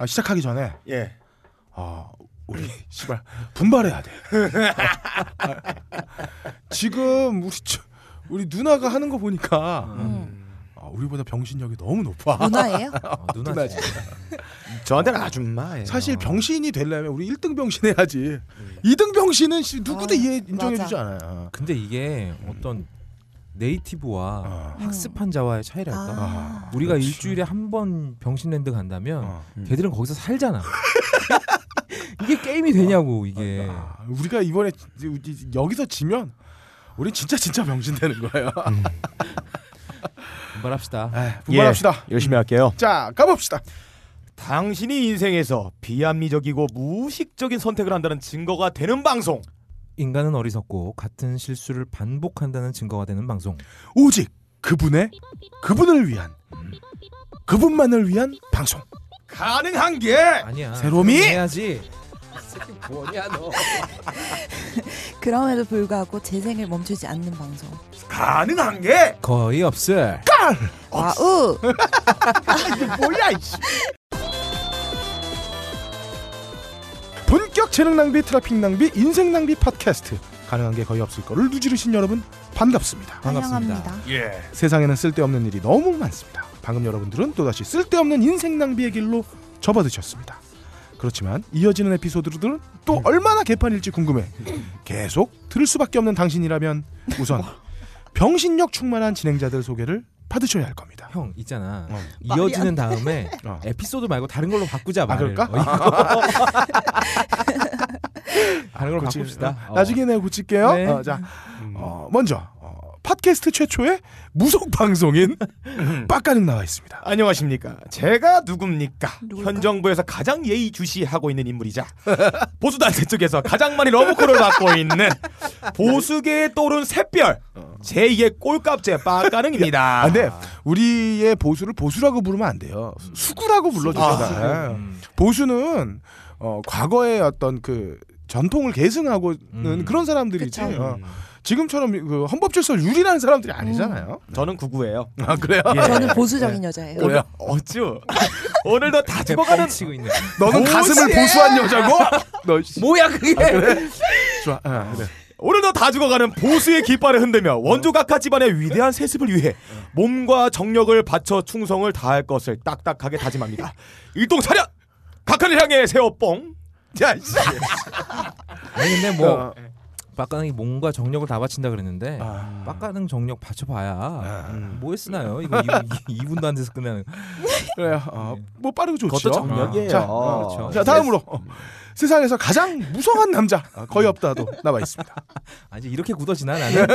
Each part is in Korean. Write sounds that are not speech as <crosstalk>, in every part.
아, 시작하기 전에 예. 아 우리 <laughs> 씨발 분발해야 돼. <laughs> 지금 우리 저- 우리 누나가 하는 거 보니까 음. 아, 우리보다 병신력이 너무 높아. 누나예요? <laughs> 어, 누나 누나지. 저한테는 아줌마예요. 사실 병신이 되려면 우리 1등 병신 해야지. 2등 병신은 씨, 누구도 아, 이해 인정해주지. 않아요. 근데 이게 어떤 네이티브와 어. 학습한 자와의 차이랄까. 아. 우리가 그렇지. 일주일에 한 번 병신랜드 간다면 어. 걔들은 거기서 살잖아. <laughs> 이게 게임이 되냐고 이게. 아, 우리가 이번에 여기서 지면 우리 진짜 진짜 병신 되는 거예요. 분발합시다. 에이, 분발합시다. 예, 열심히 할게요. 자 가봅시다. 당신이 인생에서 비합리적이고 무의식적인 선택을 한다는 증거가 되는 방송. 인간은 어리석고 같은 실수를 반복한다는 증거가 되는 방송. 오직 그분의 그분을 위한 그분만을 위한 방송. 가능한 게 아니야. 새롬이? 해야지. 뭐냐 너. <laughs> 그럼에도 불구하고 재생을 멈추지 않는 방송. 가능한 게 거의 없을. wow. <laughs> 뭐야 이씨. 본격 재능 낭비, 트래픽 낭비, 인생 낭비 팟캐스트. 가능한 게 거의 없을 거를 누르신 여러분 반갑습니다. 반갑습니다. 예. 세상에는 쓸데없는 일이 너무 많습니다. 방금 여러분들은 또다시 쓸데없는 인생 낭비의 길로 접어드셨습니다. 그렇지만 이어지는 에피소드들은 또 얼마나 개판일지 궁금해 계속 들을 수밖에 없는 당신이라면 우선 <laughs> 병신력 충만한 진행자들 소개를 받으셔야 할 겁니다. 형 있잖아. 어. 이어지는 다음에 어. 에피소드 말고 다른 걸로 바꾸자 말을. 그럴까? 어. <laughs> 다른 걸로 고치- 바꿉시다. 어, 나중에 내가 고칠게요. 네. 어, 자, 어, 먼저 어, 팟캐스트 최초의 무속 방송인 <laughs> 빡가능 나와 있습니다. 안녕하십니까. 제가 누굽니까? 누굴까? 현 정부에서 가장 예의주시하고 있는 인물이자 <laughs> 보수 단체 쪽에서 가장 많이 러브콜을 받고 있는 보수계에 떠오른 샛별 제2의 꼴값제 빠가능입니다. 아, 근데 우리의 보수를 보수라고 부르면 안 돼요. 수구라고 불러줘야 아, 돼. 음. 보수는 어, 과거의 어떤 그 전통을 계승하고는 음. 그런. 어, 지금처럼 그 헌법 질서를 유린하는 사람들이 아니잖아요. 저는 구구예요. 아 그래요? 예. 저는 보수적인 여자예요. 그래요? 어쭈. 오늘도 다 죽어가는 치고 있네. 너는 가슴을! 보수한 여자고? <laughs> 너 씨. 뭐야 그게? 좋아. 아, 그래. 오늘도 다 죽어가는 보수의 깃발을 흔들며 원조 각하 집안의 위대한 세습을 위해 몸과 정력을 바쳐 충성을 다할 것을 딱딱하게 다짐합니다. 일동 차렷! 각하를 향해 세워 뽕! 자, 씨. <laughs> 아니 근데 뭐 어, 빡가능이 몸과 정력을 다 바친다 그랬는데 아. 빡가능 정력 바쳐봐야 아. 뭐에 쓰나요? 이거 2 분도 안 돼서 끝나는. <laughs> 그래요. 어, 뭐 빠르고 좋죠. 그것도 정력이에요. 자, 어. 그렇죠. 자 다음으로 어, 세상에서 가장 무성한 남자 아, 거의 없다도 나와 있습니다. <laughs> 아 이제 이렇게 굳어지나 나는.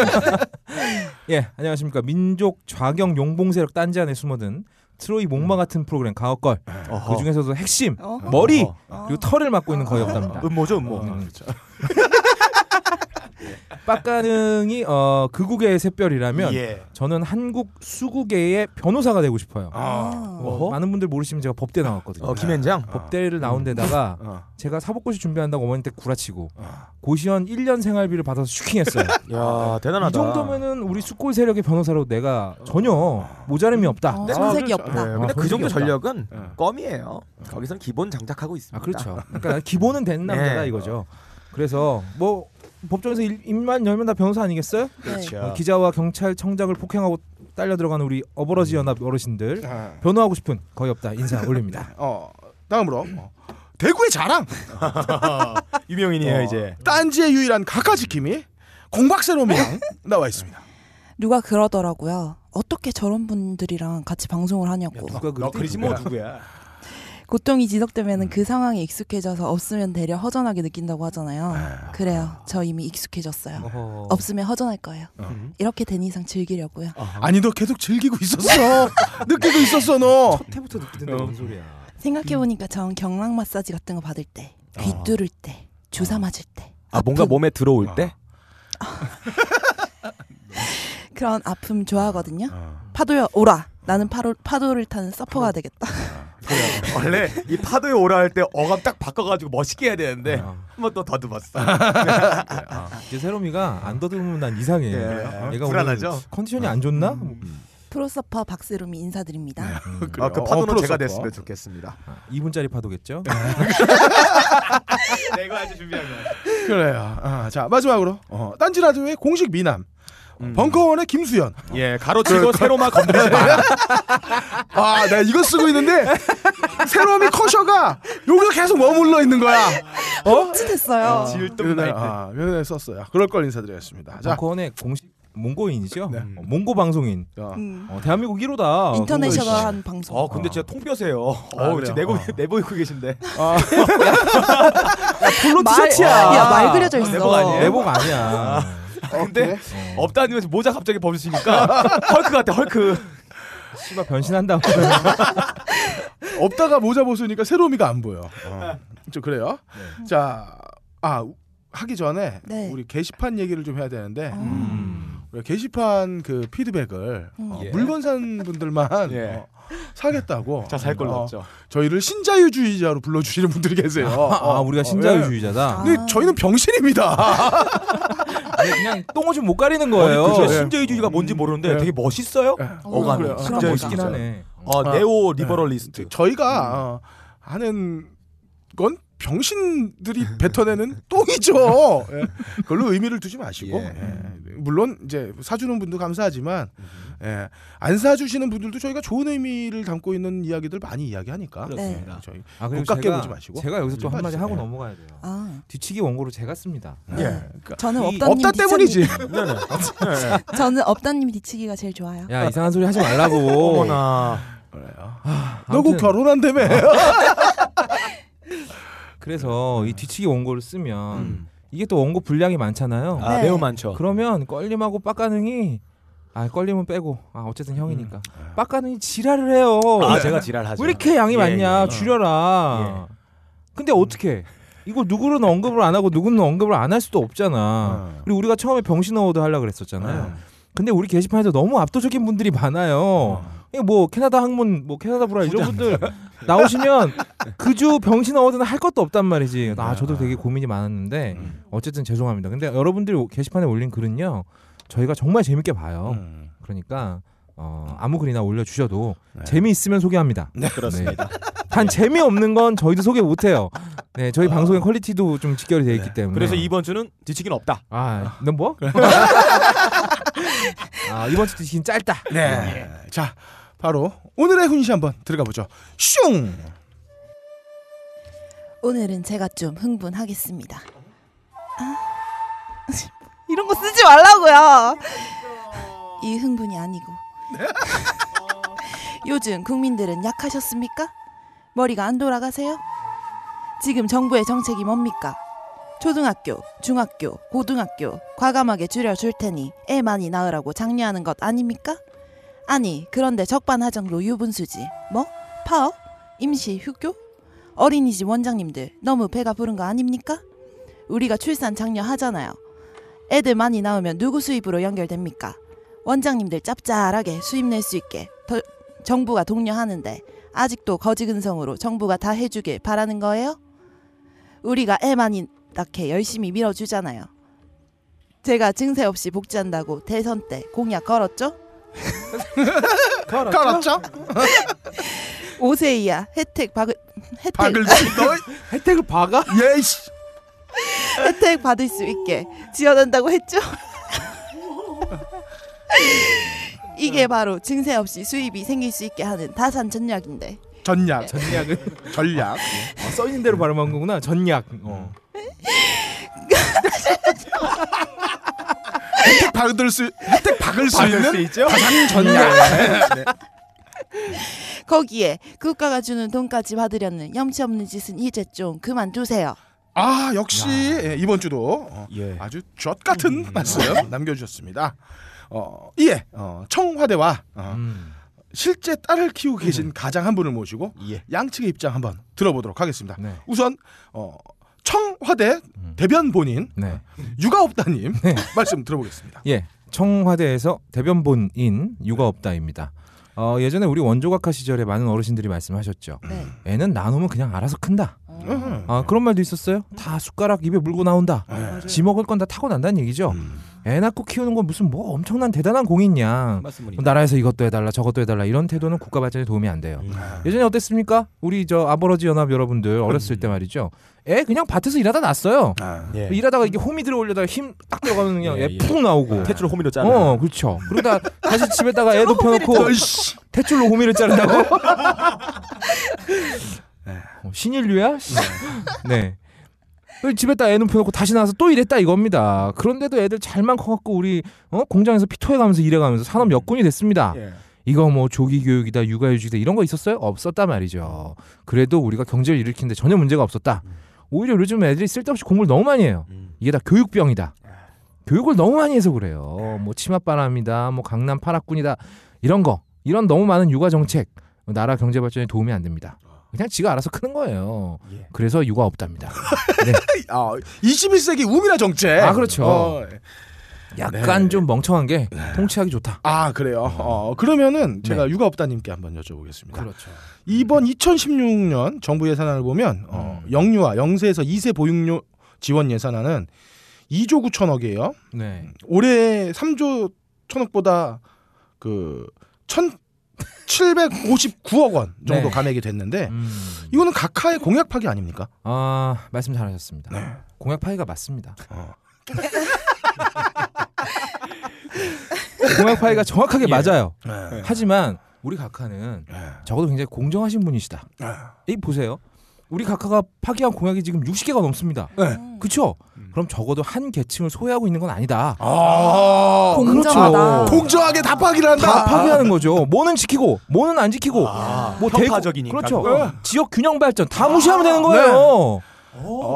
<laughs> 예 안녕하십니까 민족 좌경 용봉 세력 딴지 안에 숨어든 트로이 목마 같은 프로그램 가옥걸 그 중에서도 핵심 어? 머리 어허. 그리고 털을 맡고 있는 거의 없답니다. 음모죠, 음모. 음. 빡가능이 어 극우계의 샛별이라면 예. 저는 한국 수구계의 변호사가 되고 싶어요. 아, 어. 많은 분들 모르시면 제가 법대 나왔거든요. 어, 김현장. 법대를 나온 데다가 어, 제가 사법고시 준비한다고 어머니 때 구라치고 어. 고시원 1년 생활비를 받아서 슈킹했어요. <laughs> 야, 대단하다. 이 정도면은 우리 수골 세력의 변호사로 내가 전혀 모자람이 없다. 어, 네. 손색이 아, 없다. 그렇죠. 네, 근데 어, 그 정도 없다. 전력은 어. 껌이에요. 거기선 기본 장착하고 있습니다. 아 그렇죠. 그러니까 기본은 된 남자다 네. 이거죠. 그래서 뭐 법정에서 일- 입만 열면 다 변호사 아니겠어요? 그렇죠. 어, 기자와 경찰청장을 폭행하고 딸려 들어가는 우리 어버러지 연합 어르신들 아, 변호하고 싶은 거의 없다 인사 <laughs> 올립니다. 어, 다음으로 어, 대구의 자랑 <laughs> <laughs> 유명인이에요, 어, 이제. 딴지의 유일한 가까지킴이 공박세롬이 양 나와 있습니다. 누가 그러더라고요. 어떻게 저런 분들이랑 같이 방송을 하냐고. 누가 너 그러지 뭐 누구야? 고통이 지속되면 그 상황에 익숙해져서 없으면 되려 허전하게 느낀다고 하잖아요. 그래요. 저 이미 익숙해졌어요. 어허. 없으면 허전할 거예요. 음. 이렇게 된 이상 즐기려고요. 아니 너 계속 즐기고 있었어. <laughs> 느끼고 있었어 너. 첫 해부터 느끼던데 어. 무슨 소리야? 생각해 보니까 전 경락 마사지 같은 거 받을 때, 귀 어. 뚫을 때, 주사 맞을 때, 아, 뭔가 아픔, 몸에 들어올 때? 그런 아픔 좋아하거든요. 어. 파도야 오라. 나는 파도, 파도를 타는 서퍼가 되겠다. 원래 이 파도에 오라 할 때 어감 딱 바꿔가지고 멋있게 해야 되는데 어. 한번 또 더듬었어. 이제 세롬이가 안 더듬으면 난 이상해. 예. 어? 얘가 불안하죠? 오늘 컨디션이 안 좋나? 뭐 프로서퍼 박세롬이 인사드립니다. 그래요. 아, 그 어, 파도는 제가 프로서퍼. 됐으면 좋겠습니다. 2분짜리 파도겠죠? <laughs> 내가 아주 준비한 거. 그래요. 아, 자 마지막으로 어, 딴지 라디오의 공식 미남 음. 벙커원의 김수현. 예, 가로치고 세로만 건드리지 마라. <laughs> 아, 내가 이거 쓰고 있는데 세롬이 커셔가 여기서 계속 머물러 있는 거야. 어? 찌됐어요. 질tum 나이트. 아, 그래 썼어요. 그럴 걸 인사드리겠습니다. 자, 벙커원의 공식 몽고인이죠? 네. 어, 몽고 방송인. 어, 음. 어, 대한민국 1호다. 인터내셔널한 방송. 어, 근데 진짜 통뼈세요. 아, 어, 그래요? 지금 내고 어. 내보이고 계신데. 아, 폴로 <laughs> 말- 티셔츠야. 야, 말 그려져 있어. 내복 아니에요? 내복 아니야. 근데 어, 없다니면서 모자 갑자기 벗으시니까 헐크 같아, 헐크. 씨발 변신한다. <laughs> 없다가 모자 벗으니까 세롬이가 안 보여. 어. 좀 그래요. 자, 아 우- 하기 전에 네. 우리 게시판 얘기를 좀 해야 되는데 어. 음. 우리 게시판 그 피드백을 음. 어, 예. 물건 산 분들만 예. 어, 사겠다고 자, 살 걸로 어, 없죠. 저희를 신자유주의자로 불러주시는 분들이 계세요. 아, 어, 우리가 어, 신자유주의자다. 예. 근데 저희는 병신입니다. <laughs> 아니, 그냥 똥오줌 못 가리는 거예요. 아니, 그죠. 예. 신자유주의가 뭔지 모르는데 예. 되게 멋있어요. 예. 어감이. 그래요. 그런 진짜 거죠. 멋있긴 하네. 어, 아, neo liberalist. 저희가 어, 하는 건 병신들이 뱉어내는 <laughs> 똥이죠. 예. 그걸로 의미를 두지 마시고 예. 예. 물론 이제 사주는 분도 감사하지만 예. 안 사주시는 분들도 저희가 좋은 의미를 담고 있는 이야기들 많이 이야기하니까 그렇습니다. 예, 저희 아, 제가, 보지 마시고. 제가 여기서 좀좀 한마디 하고 봐주세요. 넘어가야 돼요. 아, 뒤치기 원고를 제가 씁니다. 예. 그러니까 저는 이- 업다님 없다 때문이지. <laughs> 네네. 저는 업다님 뒤치기가 제일 좋아요. 야 이상한 소리 하지 말라고. <laughs> 어머나. 그래요. 너곧 결혼한다며. <laughs> 그래서 이 뒤치기 원고를 쓰면 음. 이게 또 원고 분량이 많잖아요. 아, 네. 매우 많죠. 그러면 껄림하고 빡가능이 아 껄림은 빼고 아 어쨌든 형이니까 음. 빡가능이 지랄을 해요. 아, 제가 지랄하죠. 왜 이렇게 양이 예, 많냐 예. 줄여라. 근데 어떻게? 이거 누구는 언급을 안 하고 누구는 언급을 안 할 수도 없잖아. 어. 그리고 우리가 처음에 병신 award 하려 그랬었잖아요. 근데 우리 게시판에도 너무 압도적인 분들이 많아요. 이게 뭐 캐나다 학문, 뭐 캐나다 브라 이런 분들 나오시면 그 주 병신 award는 할 것도 없단 말이지. 아 저도 되게 고민이 많았는데 음. 어쨌든 죄송합니다. 근데 여러분들이 게시판에 올린 글은요 저희가 정말 재밌게 봐요. 음. 그러니까 어, 아무 글이나 올려주셔도 네. 재미있으면 소개합니다. 네, 그렇습니다. 단 재미없는 건 저희도 소개 못해요. 네, 저희 방송의 퀄리티도 좀 직결이 돼 있기 때문에. 그래서 이번 주는 뒤치기는 없다. 아, 넌 뭐? <laughs> 아 이번 주 뒤긴 짧다. 네. 자, 바로 오늘의 훈시 한번 들어가 보죠. 슝. 오늘은 제가 좀 흥분하겠습니다. 아, 이런 거 쓰지 말라고요. 이 흥분이 아니고. <laughs> 요즘 국민들은 약하셨습니까? 머리가 안 돌아가세요? 지금 정부의 정책이 뭡니까? 초등학교, 중학교, 고등학교 과감하게 줄여줄 테니 애 많이 낳으라고 장려하는 것 아닙니까? 아니 그런데 적반하장도 유분수지 뭐? 파업? 임시 휴교? 어린이집 원장님들 너무 배가 부른 거 아닙니까? 우리가 출산 장려하잖아요. 애들 많이 낳으면 누구 수입으로 연결됩니까? 원장님들 짭짤하게 수입 낼 수 있게 더, 정부가 독려하는데 아직도 거지근성으로 정부가 다 해주길 바라는 거예요? 우리가 애 많이 낳게 열심히 밀어주잖아요. 제가 증세 없이 복지한다고 대선 때 공약 걸었죠? 5세 <laughs> 이하 혜택 박을 혜택 박을 너 혜택을 박아? 예이씨. <laughs> 혜택 받을 수 있게 지원한다고 했죠? <laughs> 이게 바로 증세 없이 수입이 생길 수 있게 하는 다산 전략인데 전략. 전략은 <laughs> 전략. 어, 써 있는 대로 발음한 거구나. 전략. 어. 혜택 받을 수 혜택 박을 수 받을 있는 수 있죠? 가장 전략. 네. 거기에 국가가 주는 돈까지 받으려는 염치 없는 짓은 이제 좀 그만두세요. 아 역시 예, 이번 주도 어, 예. 아주 젖 같은 말씀 남겨주셨습니다. 어, 이에 어, 청와대와 어, 음. 실제 딸을 키우고 계신 가장 한 분을 모시고 예. 양측의 입장 한번 들어보도록 하겠습니다. 네. 우선 어, 청와대 음. 대변 본인 네. 육아업다님 <laughs> 말씀 들어보겠습니다. 예. 청와대에서 대변 본인 육아 없다입니다. 어, 예전에 우리 원조각화 시절에 많은 어르신들이 말씀하셨죠. 네. 애는 나누면 그냥 알아서 큰다. 음. 아, 그런 말도 있었어요. 다 숟가락 입에 물고 나온다. 네. 지 먹을 건 다 타고 난다는 얘기죠. 음. 애 낳고 키우는 건 무슨 뭐 엄청난 대단한 공이냐. 맞습니다. 뭐 나라에서 이것도 해달라 저것도 해달라 이런 태도는 국가 발전에 도움이 안 돼요. 음. 예전에 어땠습니까? 우리 저 아버러지 연합 여러분들 어렸을 때 말이죠. 애 그냥 밭에서 일하다 났어요. 아. 예. 일하다가 이게 홈이 들어올려다가 힘 딱 들어가면 그냥 예, 애 예. 푹 나오고. 태출 호미로 짜는. 어, 그렇죠. 그러다 다시 집에다가 애 눕혀놓고 어이씨. 대출로 호미를 자른다고? <laughs> 어, 신인류야? 네. 그 집에다 애 눕혀놓고 다시 나와서 또 일했다 이겁니다. 그런데도 애들 잘만 커갖고 우리 어? 공장에서 피토해가면서 일해가면서 산업 역군이 됐습니다. 예. 이거 뭐 조기 교육이다 육아 휴직이다 이런 거 있었어요? 없었단 말이죠. 그래도 우리가 경제를 일으키는데 전혀 문제가 없었다. 오히려 요즘 애들이 쓸데없이 공부를 너무 많이 해요. 음. 이게 다 교육병이다. 교육을 너무 많이 해서 그래요. 뭐 치맛바람이다, 뭐 강남 파락군이다 이런 거 이런 너무 많은 육아 정책 나라 경제 발전에 도움이 안 됩니다. 그냥 지가 알아서 크는 거예요. 예. 그래서 육아 없답니다. <laughs> 아, 21세기 우미라 정책. 아, 그렇죠. 어, 약간 네. 좀 멍청한 게 통치하기 좋다. 아 그래요. 어, 그러면은 제가 육아 없다님께 한번 여쭤보겠습니다. 그렇죠. 이번 2016년 정부 예산안을 보면 어, 영유아 0세에서 2세 보육료 지원 예산안은 2조 9천억이에요. 네. 올해 3조 천억보다 그 1,759억 원 정도 네. 감액이 됐는데 음. 이거는 각하의 공약 파기 아닙니까? 아 말씀 잘하셨습니다. 네. 공약 파기가 맞습니다. 어. <laughs> 공약 파기가 정확하게 예. 맞아요. 네. 하지만 우리 각하는 네. 적어도 굉장히 공정하신 분이시다. 네. 이 보세요. 우리 각하가 파기한 공약이 지금 60개가 넘습니다. 네. 그렇죠? 그럼 적어도 한 계층을 소외하고 있는 건 아니다. 아, 공정하다. 그렇죠. 공정하게 다 파기를 한다. 다 파기하는 거죠. 뭐는 지키고, 뭐는 안 지키고. 아, 뭐 편파적이니까. 그렇죠. 그거. 지역 균형 발전 다 무시하면 되는 거예요.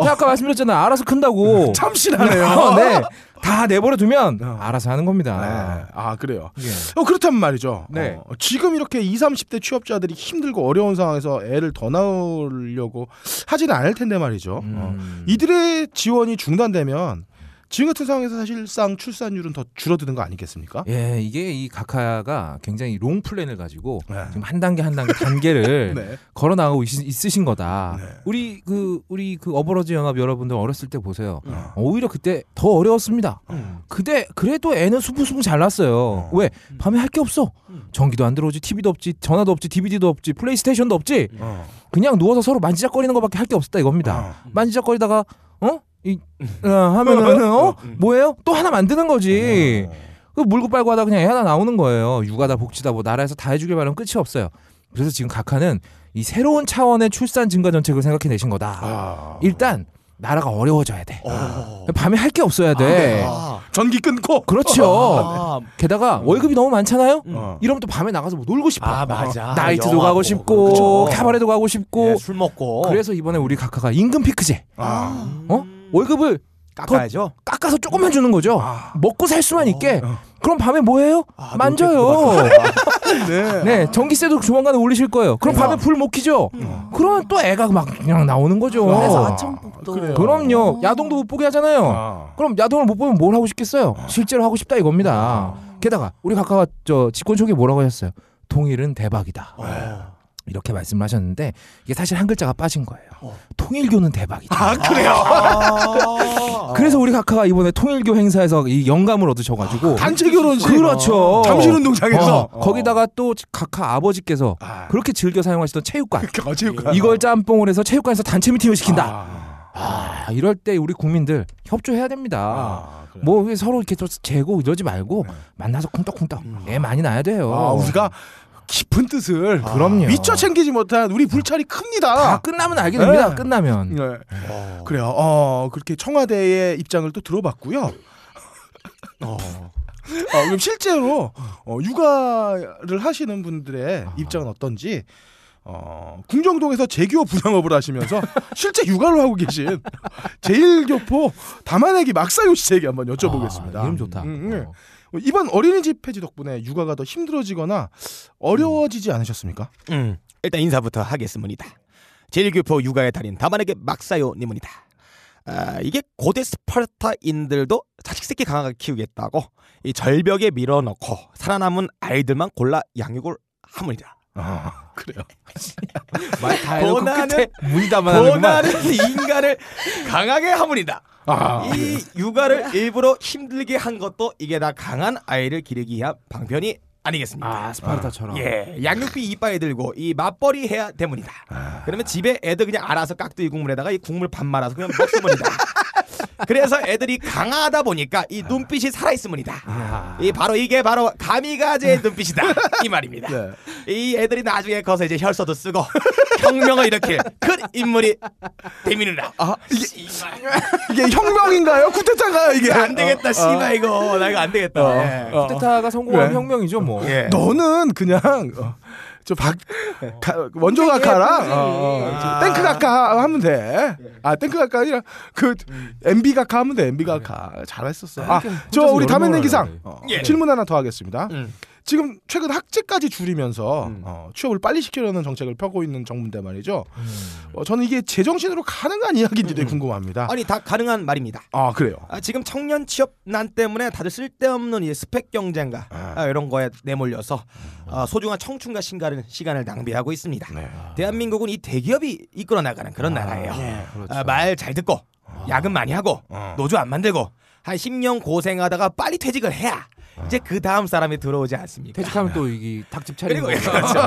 제가 아까 말씀드렸잖아요. 알아서 큰다고. 참신하네요. 어, 네. 다 내버려 두면 어. 알아서 하는 겁니다. 네. 아 그래요. 예. 어, 그렇다면 말이죠. 네. 어, 지금 이렇게 20, 30대 취업자들이 힘들고 어려운 상황에서 애를 더 낳으려고 하지는 않을 텐데 말이죠. 어, 음. 이들의 지원이 중단되면 지금 같은 상황에서 사실상 출산율은 더 줄어드는 거 아니겠습니까? 예, 이게 이 각하가 굉장히 long plan을 가지고 네. 지금 한 단계 한 단계 단계를 <laughs> 네. 걸어 나가고 있, 있으신 거다. 네. 우리 그 우리 그 어버러지 연합 여러분들 어렸을 때 보세요. 어. 오히려 그때 더 어려웠습니다. 음. 그때 그래도 애는 수부수부 잘 났어요. 어. 왜? 밤에 할 게 없어. 음. 전기도 안 들어오지, TV도 없지, 전화도 없지, DVD도 없지, 플레이스테이션도 없지. 어. 그냥 누워서 서로 만지작거리는 것밖에 할 게 없었다 이겁니다. 어. 만지작거리다가 어? 이 어, 하면은 <laughs> 어? 음. 뭐예요? 또 하나 만드는 거지. 어. 그 물고 빨고 하다 그냥 애 하나 나오는 거예요. 육아다 복지다 뭐 나라에서 다 해주길 바라면 끝이 없어요. 그래서 지금 각하는 이 새로운 차원의 출산 증가 정책을 생각해 내신 거다. 아. 일단 나라가 어려워져야 돼. 어. 밤에 할 게 없어야 돼. 아. 전기 끊고. 그렇죠. 아, 게다가 월급이 너무 많잖아요. 어. 이러면 또 밤에 나가서 뭐 놀고 싶어. 아, 맞아. 나이트도 영화 가고 싶고 그렇죠. 카바레도 가고 싶고. 예, 술 먹고. 그래서 이번에 우리 각하가 임금 피크제. 아. 어? 월급을 깎아야죠. 깎아서 조금만 주는 거죠. 아. 먹고 살 수만 있게. 어. 그럼 밤에 뭐 해요? 아, 만져요. <laughs> 네. 네, 전기세도 조만간에 올리실 거예요. 그럼 밤에 불 못 켜죠? 그러면 또 애가 막 그냥 나오는 거죠. 그래서 아, 그래요. 그럼요. 야동도 못 보게 하잖아요. 아. 그럼 야동을 못 보면 뭘 하고 싶겠어요? 실제로 하고 싶다 이겁니다. 게다가 우리 각하가 저 집권 초기에 뭐라고 하셨어요? 통일은 대박이다. 어. 이렇게 말씀을 하셨는데 이게 사실 한 글자가 빠진 거예요. 어. 통일교는 대박이다. 아 그래요. 아. <laughs> 그래서 우리 각하가 이번에 통일교 행사에서 이 영감을 얻으셔가지고 단체 결혼식. 그렇죠. 잠실운동장에서 어, 거기다가 또 각하 아버지께서 아. 그렇게 즐겨 사용하시던 체육관 어, 체육관. 이걸 짬뽕을 해서 체육관에서 단체 미팅을 시킨다. 아. 아, 이럴 때 우리 국민들 협조해야 됩니다. 아. 뭐왜 서로 이렇게 또 재고 이러지 말고 네. 만나서 쿵떡쿵떡 음. 애 많이 낳아야 돼요. 아, 우리가 깊은 뜻을 아. 그럼요. 미처 챙기지 못한 우리 불찰이 다 큽니다. 끝나면 알게 됩니다. 네. 끝나면. 네. 어. 그래요. 어, 그렇게 청와대의 입장을 또 들어봤고요. 어. <laughs> 어, 그럼 실제로 어, 육아를 하시는 분들의 입장은 어떤지 어, 궁정동에서 제규어 부장업을 하시면서 <laughs> 실제 육아를 하고 계신 제일교포 담아내기 막사요 씨에게 한번 여쭤보겠습니다. 아, 이름 좋다. 음, 네. 어. 이번 어린이집 폐지 덕분에 육아가 더 힘들어지거나 어려워지지 않으셨습니까? 음, 일단 인사부터 하겠습니다. 제일교포 육아의 달인 다만에게 막사요님입니다. 아, 이게 고대 스파르타인들도 자식 새끼 강하게 키우겠다고 이 절벽에 밀어넣고 살아남은 아이들만 골라 양육을 합니다. 아, <laughs> 그래요. 말다 해놓고 끝에 문이 담아나는구만. 인간을 강하게 합니다. 아, 이 육아를 일부러 힘들게 한 것도 이게 다 강한 아이를 기르기 위한 방편이 아니겠습니까? 아 스파르타처럼. 예, 양육비 이빠에 들고 이 맞벌이 해야 때문이다. 그러면 집에 애들 그냥 알아서 깍두기 국물에다가 이 국물 반 말아서 그냥 먹으면이다. <laughs> 그래서 애들이 강하다 보니까 이 눈빛이 살아 있으면이다. 이 바로 이게 바로 가미가제의 눈빛이다 이 말입니다. 네. 이 애들이 나중에 커서 이제 혈서도 쓰고 혁명을 일으킬 큰 인물이 되미느라. 아, 이게. 이게 혁명인가요? 쿠데타인가요 이게? 안 되겠다, 씨발 이거 나 이거 안 되겠다. 어, 예. 어. 쿠데타가 성공한 그래. 혁명이죠 뭐. 예. 너는 그냥 어, 저박 원조 각하랑 어, 어, 저 탱크 각하 하면 돼. 아 탱크 각하 아니라 그 MB 각하 하면 돼. MB 각하 잘했었어. 아저 혼자서 우리 번 기상 어, 예. 질문 하나 더 하겠습니다. 음. 지금 최근 학제까지 줄이면서 음. 어, 취업을 빨리 시키려는 정책을 펴고 있는 정부인데 말이죠. 음. 어, 저는 이게 제정신으로 가능한 이야기인지 되게 궁금합니다. 아니 다 가능한 말입니다. 아 그래요. 아, 지금 청년 취업난 때문에 다들 쓸데없는 이 스펙 경쟁과 아. 아, 이런 거에 내몰려서 어, 소중한 청춘과 신가를, 시간을 낭비하고 있습니다. 네. 대한민국은 이 대기업이 이끌어 나가는 그런 나라예요. 그렇죠. 아, 말잘 듣고 야근 많이 하고 어. 노조 안 만들고 한 10년 고생하다가 빨리 퇴직을 해야 이제 그 다음 사람이 들어오지 않습니까? 퇴직하면 또 이게 닭집 차리고 그리고 그렇죠.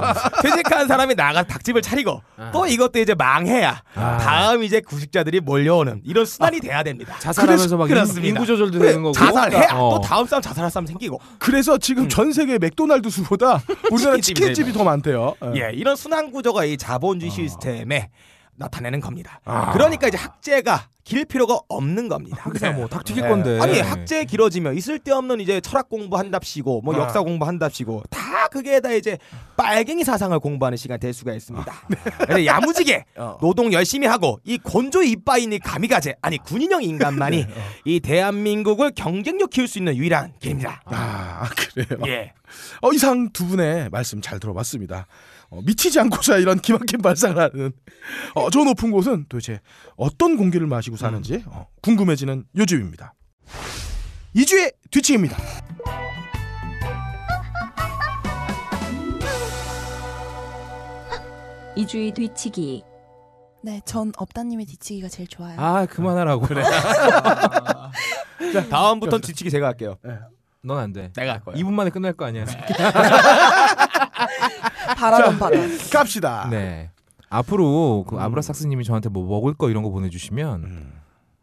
퇴직한 사람이 나가 닭집을 차리고 또 이것도 이제 망해야 아. 다음 이제 구직자들이 몰려오는 이런 순환이 돼야 됩니다. 자살하면서 막 그렇습니다. 인, 구 조절도 되는 거고. 자살해야 어. 또 다음 사람 자살할 사람 생기고 그래서 지금 전 세계 맥도날드 수보다 우리나라 <laughs> 치킨집이 더 많대요. 예. 예 이런 순환 구조가 이 자본주의 시스템에 나타내는 겁니다. 아. 그러니까 이제 학제가 길 필요가 없는 겁니다. 하기사 뭐닭 튀길 예. 건데. 아니 학제 길어지면 있을 데 없는 이제 철학 공부한답시고 뭐 아. 역사 공부한답시고 다 그게 다 이제 빨갱이 사상을 공부하는 시간 될 수가 있습니다. 그래서 야무지게 <laughs> 어. 노동 열심히 하고 이 건조 이빠이니 가미가제 아니 군인형 인간만이 이 대한민국을 경쟁력 키울 수 있는 유일한 길입니다. 아 그래요. 예. 어, 이상 두 분의 말씀 잘 들어봤습니다. 어, 미치지 않고서 이런 기막힌 발상을 하는 어, 저 높은 곳은 도대체 어떤 공기를 마시고 사는지 어, 궁금해지는 요즘입니다. 이주의 뒤치기입니다. 이주의 뒤치기 네, 전 업다님의 뒤치기가 제일 좋아요. 아 그만하라고. 그래. <laughs> 자, 다음부터 뒤치기 제가 할게요. 넌 안 돼. 내가 할 거야. 2분 만에 끝날 거 아니야. <laughs> 바라던 바다. 갑시다. 네. 앞으로 그 아브라삭스님이 저한테 뭐 먹을 거 이런 거 보내주시면 음.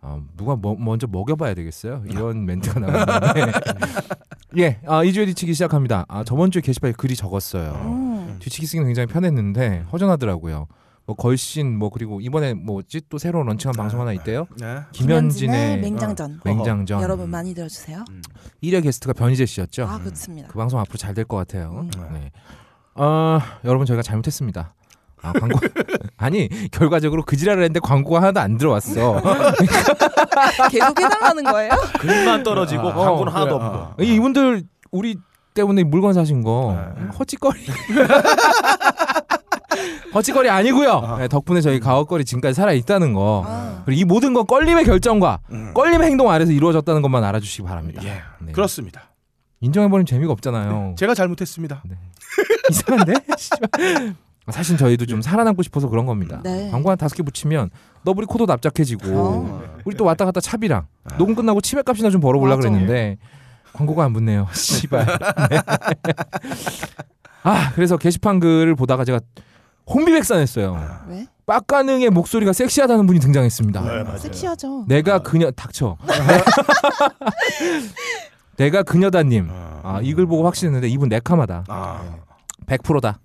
어, 누가 뭐, 먼저 먹여봐야 되겠어요. 이런 멘트가 나왔는데. <laughs> 예, 아, 이주에 뒤치기 시작합니다. 아, 저번 주에 게시판에 글이 적었어요. 음. 뒤치기 쓰기는 굉장히 편했는데 허전하더라고요. 뭐 걸신 뭐 그리고 이번에 뭐지 또 새로 런칭한 방송 하나 있대요. 네. 김현진의 맹장전. 맹장전. 여러분 많이 들어주세요. 1회 게스트가 변희재 씨였죠. 아 그렇습니다. 그 방송 앞으로 잘 될 것 같아요. 음. 네. 어, 여러분 저희가 잘못했습니다. 아, 광고 <laughs> 아니 결과적으로 그 지랄을 했는데 광고가 하나도 안 들어왔어. <laughs> 계속 해달라는 거예요? 글만 떨어지고 아, 광고는 어, 하나도 그래, 없고. 아. 이- 이분들 우리 때문에 물건 사신 거 네. 헛짓거리. <laughs> 헛짓거리 아니고요. 아. 네, 덕분에 저희 가옥거리 지금까지 살아 있다는 거. 아, 그리고 이 모든 건 껄림의 결정과 음. 껄림의 행동 아래서 이루어졌다는 것만 알아주시기 바랍니다. 예, 네. 그렇습니다. 인정해버리면 재미가 없잖아요. 제가 잘못했습니다. <laughs> 이상한데? 씨발. 사실 저희도 좀 살아남고 싶어서 그런 겁니다. 네. 광고 한 다섯 개 붙이면 너블이 코도 납작해지고 어. 우리 또 왔다 갔다 차비랑 녹음 끝나고 치맥값이나 좀 벌어보려. 그랬는데 광고가 안 붙네요. <laughs> 씨발. 네. 아 그래서 게시판 글을 보다가 제가 혼비백산했어요. 왜? 빡가능의 목소리가 섹시하다는 분이 등장했습니다. 네, 맞아요. 섹시하죠. 내가 그녀 닥쳐. <laughs> 내가 그녀다님. 아, 아, 이 글 보고 확신했는데 이분 네카마다. 아, 100%다.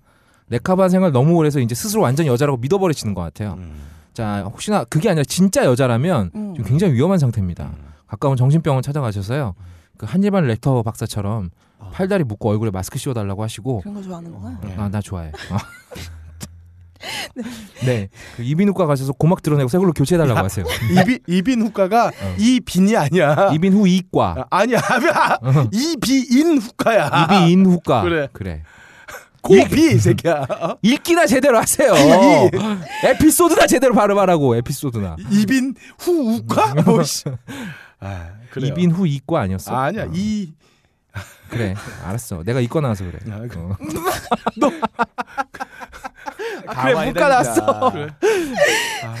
네카반 생활 너무 오래서 이제 스스로 완전 여자라고 믿어버리시는 것 같아요. 음. 자, 혹시나 그게 아니라 진짜 여자라면 음. 지금 굉장히 위험한 상태입니다. 가까운 정신병원 찾아가셔서요. 그 한일반 렉터 박사처럼 팔다리 묶고 얼굴에 마스크 씌워달라고 하시고 그런 거 좋아하는구나. 네. 아나 좋아해. <laughs> 어. 네, 그 이비인후과 가셔서 고막 드러내고 새 걸로 교체해달라고 하세요. <laughs> 이비 이빈 후과가 이빈이 아니야. 이빈후 이과, 아, 아니야. 어. 이비인 후과야. 이비인후과. 그래. 그래. 고비 이 새끼야. 어? 읽기나 제대로 하세요. 이- 에피소드나 제대로 발음하라고 에피소드나. 이빈 후 우과? 뭐 씨. 아, 그래요. 이빈 후 이과 아니었어? 아, 아니야. 어. 이 그래 알았어 내가 이과 나와서 그래 아, 그- 어. <laughs> 가만히 묶어놨어. 다니자.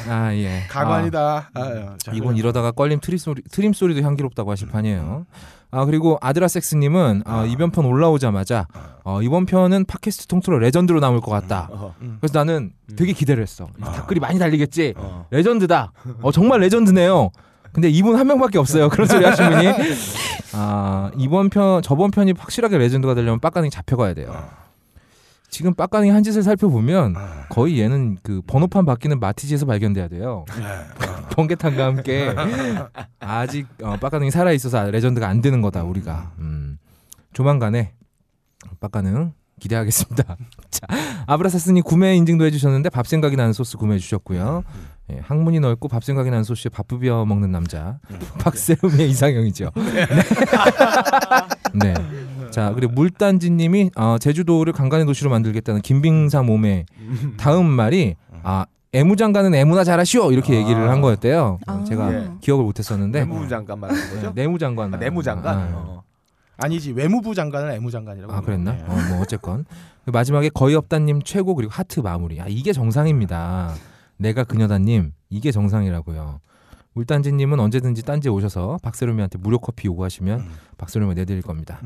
아 예. 가관이다. 아, 자, 아, 이분 이러다가 껄림 트림 소리 트림 소리도 향기롭다고 하실 판이에요. 아 그리고 아드라섹스님은 어, 이번 편 올라오자마자 어, 이번 편은 팟캐스트 통틀어 레전드로 남을 것 같다. 어허. 그래서 나는 되게 기대를 했어. 댓글이 많이 달리겠지. 어. 레전드다. 어 정말 레전드네요. 근데 이분 한 명밖에 없어요. 그런 소리 하신 분이. <laughs> 아 이번 편 저번 편이 확실하게 레전드가 되려면 빡가능이 잡혀가야 돼요. 지금 빡가능이 한 짓을 살펴보면 거의 얘는 그 번호판 바뀌는 마티즈에서 발견돼야 돼요. <laughs> 번개탄과 함께 아직 어, 빡가능이 살아 있어서 레전드가 안 되는 거다 우리가. 음, 조만간에 빡가능 기대하겠습니다. <laughs> 자, 아브라사스님 구매 인증도 해주셨는데 밥 생각이 나는 소스 구매해 주셨고요. 예, 항문이 넓고 밥 생각이 나는 소스에 밥 비벼 먹는 남자 <laughs> 박세롬의 이상형이죠. <laughs> 네. <laughs> 네. 자 그리고 물단지님이 어, 제주도를 간간의 도시로 만들겠다는 김빙사 몸의 다음 말이 아 애무장관은 애무나 잘하시오 이렇게 얘기를 한 거였대요. 어, 아. 제가 예. 기억을 못했었는데 내무부 장관 말하는 거죠? 네, 내무장관 아, 내무장관. 아, 어. 아니지 외무부 장관은 애무장관이라고. 아 그랬나? 네. 어, 뭐 어쨌건 그 마지막에 거의 없다님 최고 그리고 하트 마무리. 아 이게 정상입니다. 내가 그녀다님 이게 정상이라고요. 울단지님은 언제든지 딴지에 오셔서 박세롬이한테 무료 커피 요구하시면 음. 박세롬이 내드릴 겁니다.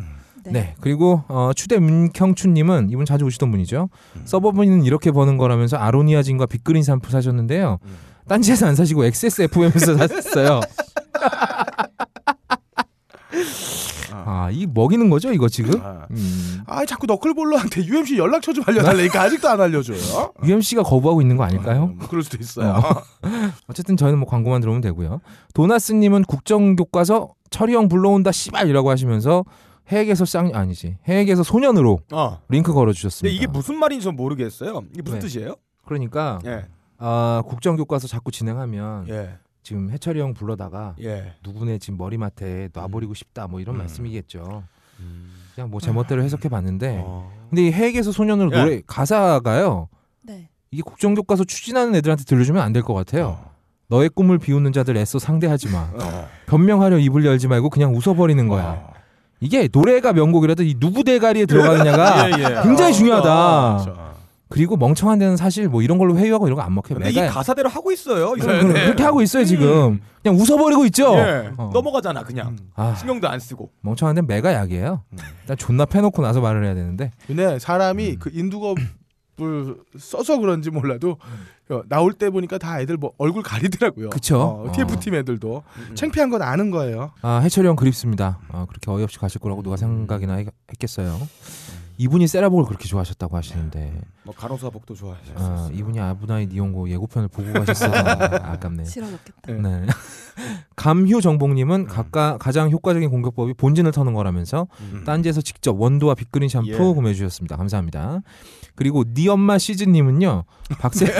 네. 네. 그리고 어, 추대 문경춘님은 이분 자주 오시던 분이죠. 음. 서버분은 이렇게 버는 거라면서 아로니아진과 빅그린 샴푸 사셨는데요. 음. 딴지에서 안 사시고 <laughs> XSFM에서 샀어요. <laughs> 아, 이 먹이는 거죠, 이거 지금? 아. 음. 아 자꾸 너클볼러한테 UMC 연락처 좀 알려달라니까 아직도 안 알려줘요. <laughs> UMC가 거부하고 있는 거 아닐까요? 뭐 그럴 수도 있어요. 어. <laughs> 어쨌든 저희는 뭐 광고만 들어오면 되고요. 도나스님은 국정교과서 철이형 불러온다 씨발이라고 하시면서 해외에서 쌍 아니지 해외에서 소년으로 어. 링크 걸어주셨습니다. 이게 무슨 말인지 전 모르겠어요. 이게 무슨 네. 뜻이에요? 그러니까 예. 아, 국정교과서 자꾸 진행하면 예. 지금 해철이 형 불러다가 예. 누구네 지금 머리맡에 놔버리고 싶다 뭐 이런 음. 말씀이겠죠. 그냥 뭐 제멋대로 해석해 봤는데 어. 근데 이 해외에서 소년으로 예. 노래 가사가요. 네. 이게 국정 교과서 추진하는 애들한테 들려주면 안 될 것 같아요. 너의 꿈을 비우는 자들 애써 상대하지 마. 어. 변명하려 입을 열지 말고 그냥 웃어버리는 거야. 어. 이게 노래가 명곡이라도 이 누구 대가리에 들어가느냐가 <laughs> 예, 예. 굉장히 어, 중요하다. 그리고 멍청한 데는 사실 뭐 이런 걸로 회유하고 이런 거 안 먹혀요. 근데 이 가사대로 하고 있어요. 이. 그럼 그렇게 하고 있어요 지금. 그냥 웃어버리고 있죠. 예. 어. 넘어가잖아 그냥. 아, 신경도 안 쓰고. 멍청한 데는 매가 약이에요. 일단 존나 패놓고 나서 말을 해야 되는데. 근데 사람이 음. 그 인두겁을 써서 그런지 몰라도 어, 나올 때 보니까 다 애들 뭐 얼굴 가리더라고요. 그쵸. 어, TF 팀 애들도 음. 창피한 건 아는 거예요. 아 해철이 형 그립습니다. 아, 그렇게 어이없이 가실 거라고 누가 생각이나 했, 했겠어요. 이분이 세라복을 그렇게 좋아하셨다고 하시는데 뭐 간호사 복도 좋아하셨어요. 아, 이분이 아브나이 니온고 예고편을 보고 가셨어도 아깝네. 싫어졌겠다. 네. 네. <laughs> 감휴 정복님은 각각 가장 효과적인 공격법이 본진을 터는 거라면서 음. 딴지에서 직접 원두와 빅그린 샴푸 예. 구매해 주셨습니다. 감사합니다. 그리고 니 엄마 시즈님은요 박세롬이 <laughs>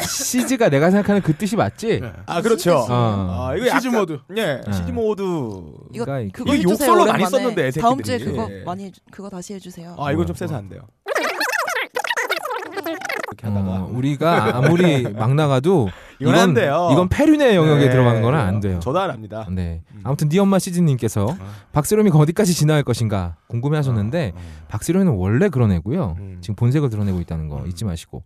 시즈가 내가 생각하는 그 뜻이 맞지? 네. 아 그렇죠. 어. 아 이거 시즈 모드. 예. 어. 시즈 모드. 이거 그거. 욕설로 많이. 썼는데. 다음 주에 그거 예. 많이 그거 다시 해주세요. 아 이건 좀 뭐, 세서 뭐. 안 돼요. 이렇게 하다가 어, 우리가 아무리 <laughs> 막 나가도 이건 안 돼요. 이건 페륜의 영역에 네. 들어가는 거는 안 돼요. 저도 안 합니다. 네. 음. 아무튼 니 엄마 시즈님께서 박세롬이 어디까지 진화할 것인가 궁금해하셨는데 박세롬이는 원래 그런 애고요. 음. 지금 본색을 드러내고 있다는 거 잊지 마시고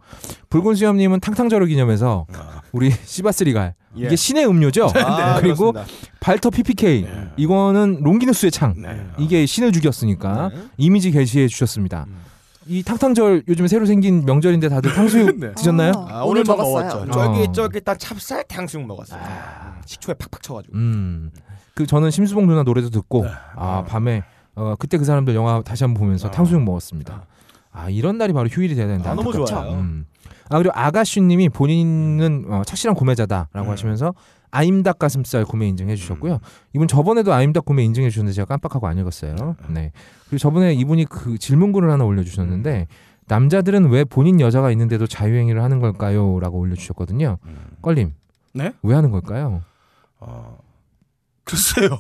붉은 수염님은 탕탕저를 기념해서 우리 시바스리갈 예. 이게 신의 음료죠. 아, <laughs> 그리고 그렇습니다. 발터 PPK 네. 이거는 롱기누스의 창 네. 이게 신을 죽였으니까 네. 이미지 게시해 주셨습니다. 음. 이 탕탕절 요즘에 새로 생긴 명절인데 다들 탕수육 <laughs> 네. 드셨나요? 아, 아, 오늘 먹었어요. 먹었죠. 어. 쫄깃쫄깃한 찹쌀 탕수육 먹었어요. 음, 식초에 팍팍 쳐가지고. 음. 그 저는 심수봉 누나 노래도 듣고 네. 아 밤에 어, 그때 그 사람들 영화 다시 한번 보면서 아. 탕수육 먹었습니다. 아 이런 날이 바로 휴일이 돼야 되는데 아, 너무. 좋아요. 음. 아 그리고 아가씨님이 본인은 어, 착실한 구매자다라고 음. 하시면서 아임닭 가슴살 구매 인증해 주셨고요. 이분 저번에도 아임닭 구매 인증해 주셨는데 제가 깜빡하고 안 읽었어요. 네. 그리고 저번에 이분이 그 질문글을 하나 올려 주셨는데 남자들은 왜 본인 여자가 있는데도 자유행위를 하는 걸까요?라고 올려 주셨거든요. 껄림. 네? 왜 하는 걸까요? 어, 글쎄요.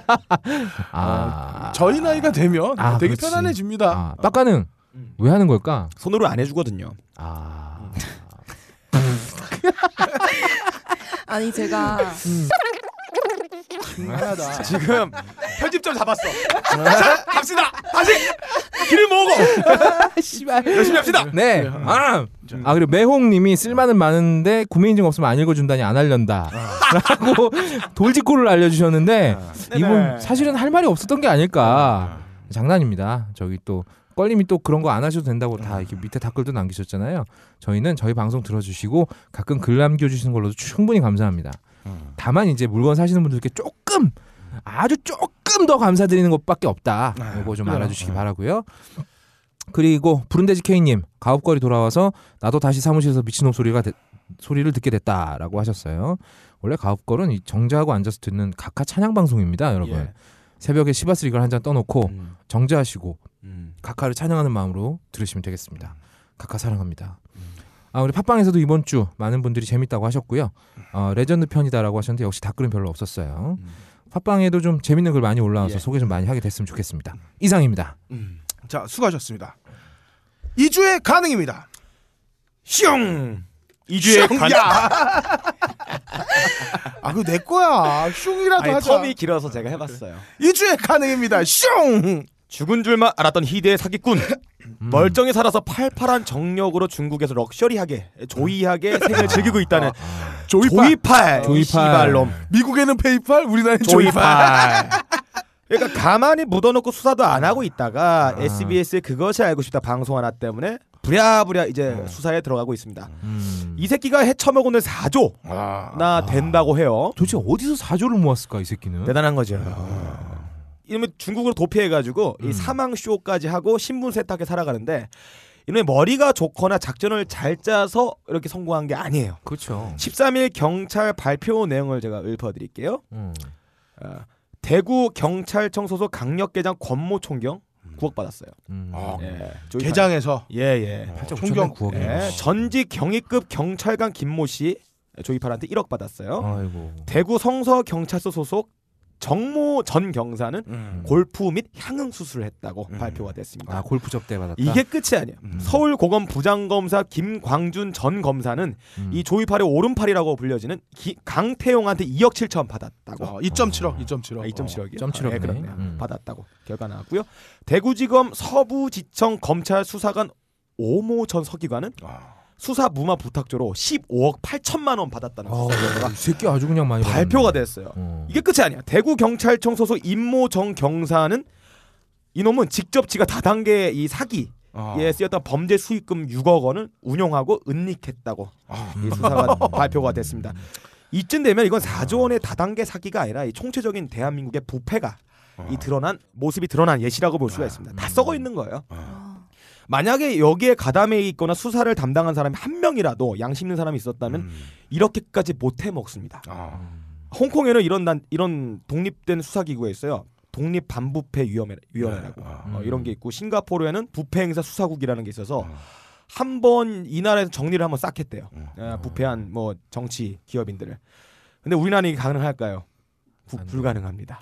<laughs> 아, 저희 나이가 되면 아, 되게 그렇지. 편안해집니다. 아, 빡가는 음. 왜 하는 걸까? 손으로 안 해주거든요. 아, <laughs> <laughs> 아니 제가 중간하다. <laughs> 지금 편집점 잡았어. 자, 갑시다. 다시. 길을 모으고 씨발. 열심히 합시다. 네. 아, 아 그리고 매홍님이 쓸만은 많은데 구매 인증 없으면 안 읽어준다니 안 알련다. 라고 <laughs> 돌직구를 알려주셨는데 이분 사실은 할 말이 없었던 게 아닐까. 장난입니다. 저기 또 껄림이 또 그런 거 안 하셔도 된다고 다 이렇게 밑에 댓글도 남기셨잖아요. 저희는 저희 방송 들어주시고 가끔 글 남겨주시는 걸로도 충분히 감사합니다. 다만 이제 물건 사시는 분들께 조금 아주 조금 더 감사드리는 것밖에 없다. 이거 좀 알아주시기 바라고요. 그리고 부른돼지 K님 가업거리 돌아와서 나도 다시 사무실에서 미친놈 소리가 되- 소리를 듣게 됐다라고 하셨어요. 원래 가업걸은 이 정자하고 앉아서 듣는 각하 찬양 방송입니다, 여러분. 예. 새벽에 시바스 이걸 한 잔 떠놓고 음. 정자하시고 음. 각하를 찬양하는 마음으로 들으시면 되겠습니다. 각하 사랑합니다. 아 우리 팟빵에서도 이번 주 많은 분들이 재밌다고 하셨고요. 어, 레전드 편이다라고 하셨는데 역시 댓글은 별로 없었어요. 음. 팟빵에도 좀 재밌는 글 많이 올라와서 예. 소개 좀 많이 하게 됐으면 좋겠습니다. 이상입니다. 자 수고하셨습니다. 2주의 가능입니다. 슝. 이주의 슝, 간. 야. <laughs> 아 그거 내 거야. 슝이라도 아니 하자. 텀이 길어서 제가 해봤어요. 2주의 가능입니다. 슝. 죽은 줄만 알았던 희대의 사기꾼. 음. 멀쩡히 살아서 팔팔한 정력으로 중국에서 luxury하게 enjoy하게 생을 즐기고 있다는 조이팔. 조이팔. 조이팔. 씨발놈. 미국에는 페이팔, 우리나라는 조이팔. <laughs> 그러니까 가만히 묻어놓고 수사도 안 하고 있다가 아. SBS의 그것이 알고 싶다 방송 하나 때문에 부랴부랴 이제 수사에 들어가고 있습니다. 음. 이 새끼가 해쳐먹은 4조나 아. 된다고 해요. 도대체 어디서 사조를 모았을까 이 새끼는? 대단한 거죠. 이러면 중국으로 도피해가지고 음. 이 사망 쇼까지 하고 신분 세탁에 살아가는데 이놈의 머리가 좋거나 작전을 잘 짜서 이렇게 성공한 게 아니에요. 그렇죠. 13일 경찰 발표 내용을 제가 읊어드릴게요. 음. 어, 대구 경찰청 소속 강력계장 권모 총경 구속받았어요. 음. 아, 예, 조이팔. 개장에서 예예. 팔자 총경. 구억이 예, 전직 경위급 경찰관 김모 씨 조이팔한테 1억 받았어요. 아이고. 대구 성서 경찰서 소속 정모 전 경사는 음. 골프 및 향응 수술을 했다고 음. 발표가 됐습니다. 아 골프 접대 받았다. 이게 끝이 아니야. 음. 서울 고검 부장검사 김광준 전 검사는 음. 이 조이팔의 오른팔이라고 불려지는 기- 강태용한테 2억 7천 받았다고. 어, 2.7억, 2.7억. 아, 2.7억이요. 점 칠억이네. 그렇네요. 음. 받았다고 결과 나왔고요. 대구지검 서부지청 검찰 수사관 오모 전 서기관은 아. 수사 무마 부탁조로 15억 8천만 원 받았다는 어, 결과가 이 새끼 아주 그냥 많이 발표가 받았네. 됐어요. 어. 이게 끝이 아니야. 대구 경찰청 소속 임모 정 경사는 이놈은 직접 지가 다단계 이 사기에 아. 쓰였던 범죄 수익금 6억 원을 운용하고 은닉했다고 아. 이 수사가 발표가 됐습니다. 이쯤 되면 이건 4조 원의 다단계 사기가 아니라 이 총체적인 대한민국의 부패가 이 드러난 모습이 드러난 예시라고 볼 수가 있습니다. 다 썩어 있는 거예요. 만약에 여기에 가담해 있거나 수사를 담당한 사람이 한 명이라도 양심 있는 사람이 있었다면 음. 이렇게까지 못해 먹습니다. 아. 홍콩에는 이런 난 이런 독립된 수사 기구가 있어요. 독립 반부패 위원회 위원회라고 아. 어, 이런 게 있고 싱가포르에는 부패 행사 수사국이라는 게 있어서 아. 한번 이 나라에서 정리를 한번 싹 했대요. 음. 예, 부패한 뭐 정치 기업인들을. 근데 우리나라는 이게 가능할까요? 돼. 불가능합니다.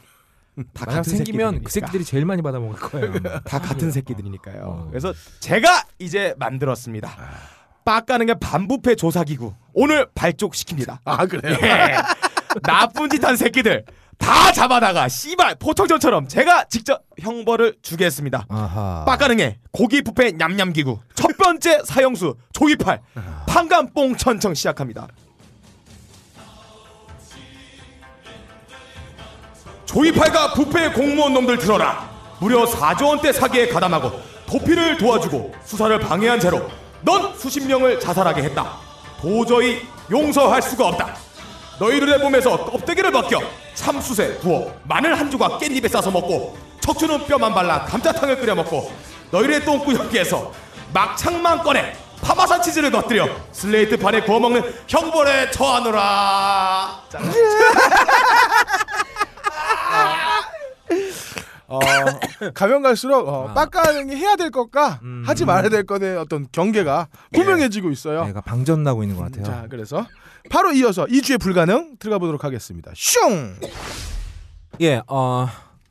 다 같은 생기면 그. 새끼들이 제일 많이 받아 먹을 거예요. <laughs> 다 같은 새끼들이니까요. 어. 그래서 제가 이제 만들었습니다. 빡가는 게 반부패 조사기구 오늘 발족시킵니다. 아, 그래요? 예. 나쁜 짓 한 새끼들 다 잡아다가 씨발 포청전처럼 제가 직접 형벌을 주겠습니다. 아하. 빡가능해 고기 부패 냠냠기구 첫 번째 사형수 조이팔 판감뽕 천청 시작합니다. 조이팔과 부패 공무원 놈들 들어라. 무려 4조 원대 사기에 가담하고 도피를 도와주고 수사를 방해한 죄로 넌 수십 명을 자살하게 했다. 도저히 용서할 수가 없다. 너희들의 몸에서 껍데기를 벗겨 참숯에 부어 마늘 한 조각 깻잎에 싸서 먹고 척추는 뼈만 발라 감자탕을 끓여 먹고 너희들의 똥구녕기에서 막창만 꺼내 파마산 치즈를 곁들여 슬레이트 판에 구워 먹는 형벌에 처하노라. <laughs> 자, 어, <coughs> 가면 갈수록 어, 아. 빡가능이 해야 될 것과 음. 하지 말아야 될 것의 어떤 경계가 분명해지고 있어요. 내가 방전 나고 있는 것 같아요. 자, 그래서 바로 이어서 2주의 불가능 들어가 보도록 하겠습니다. 슝! 예, 어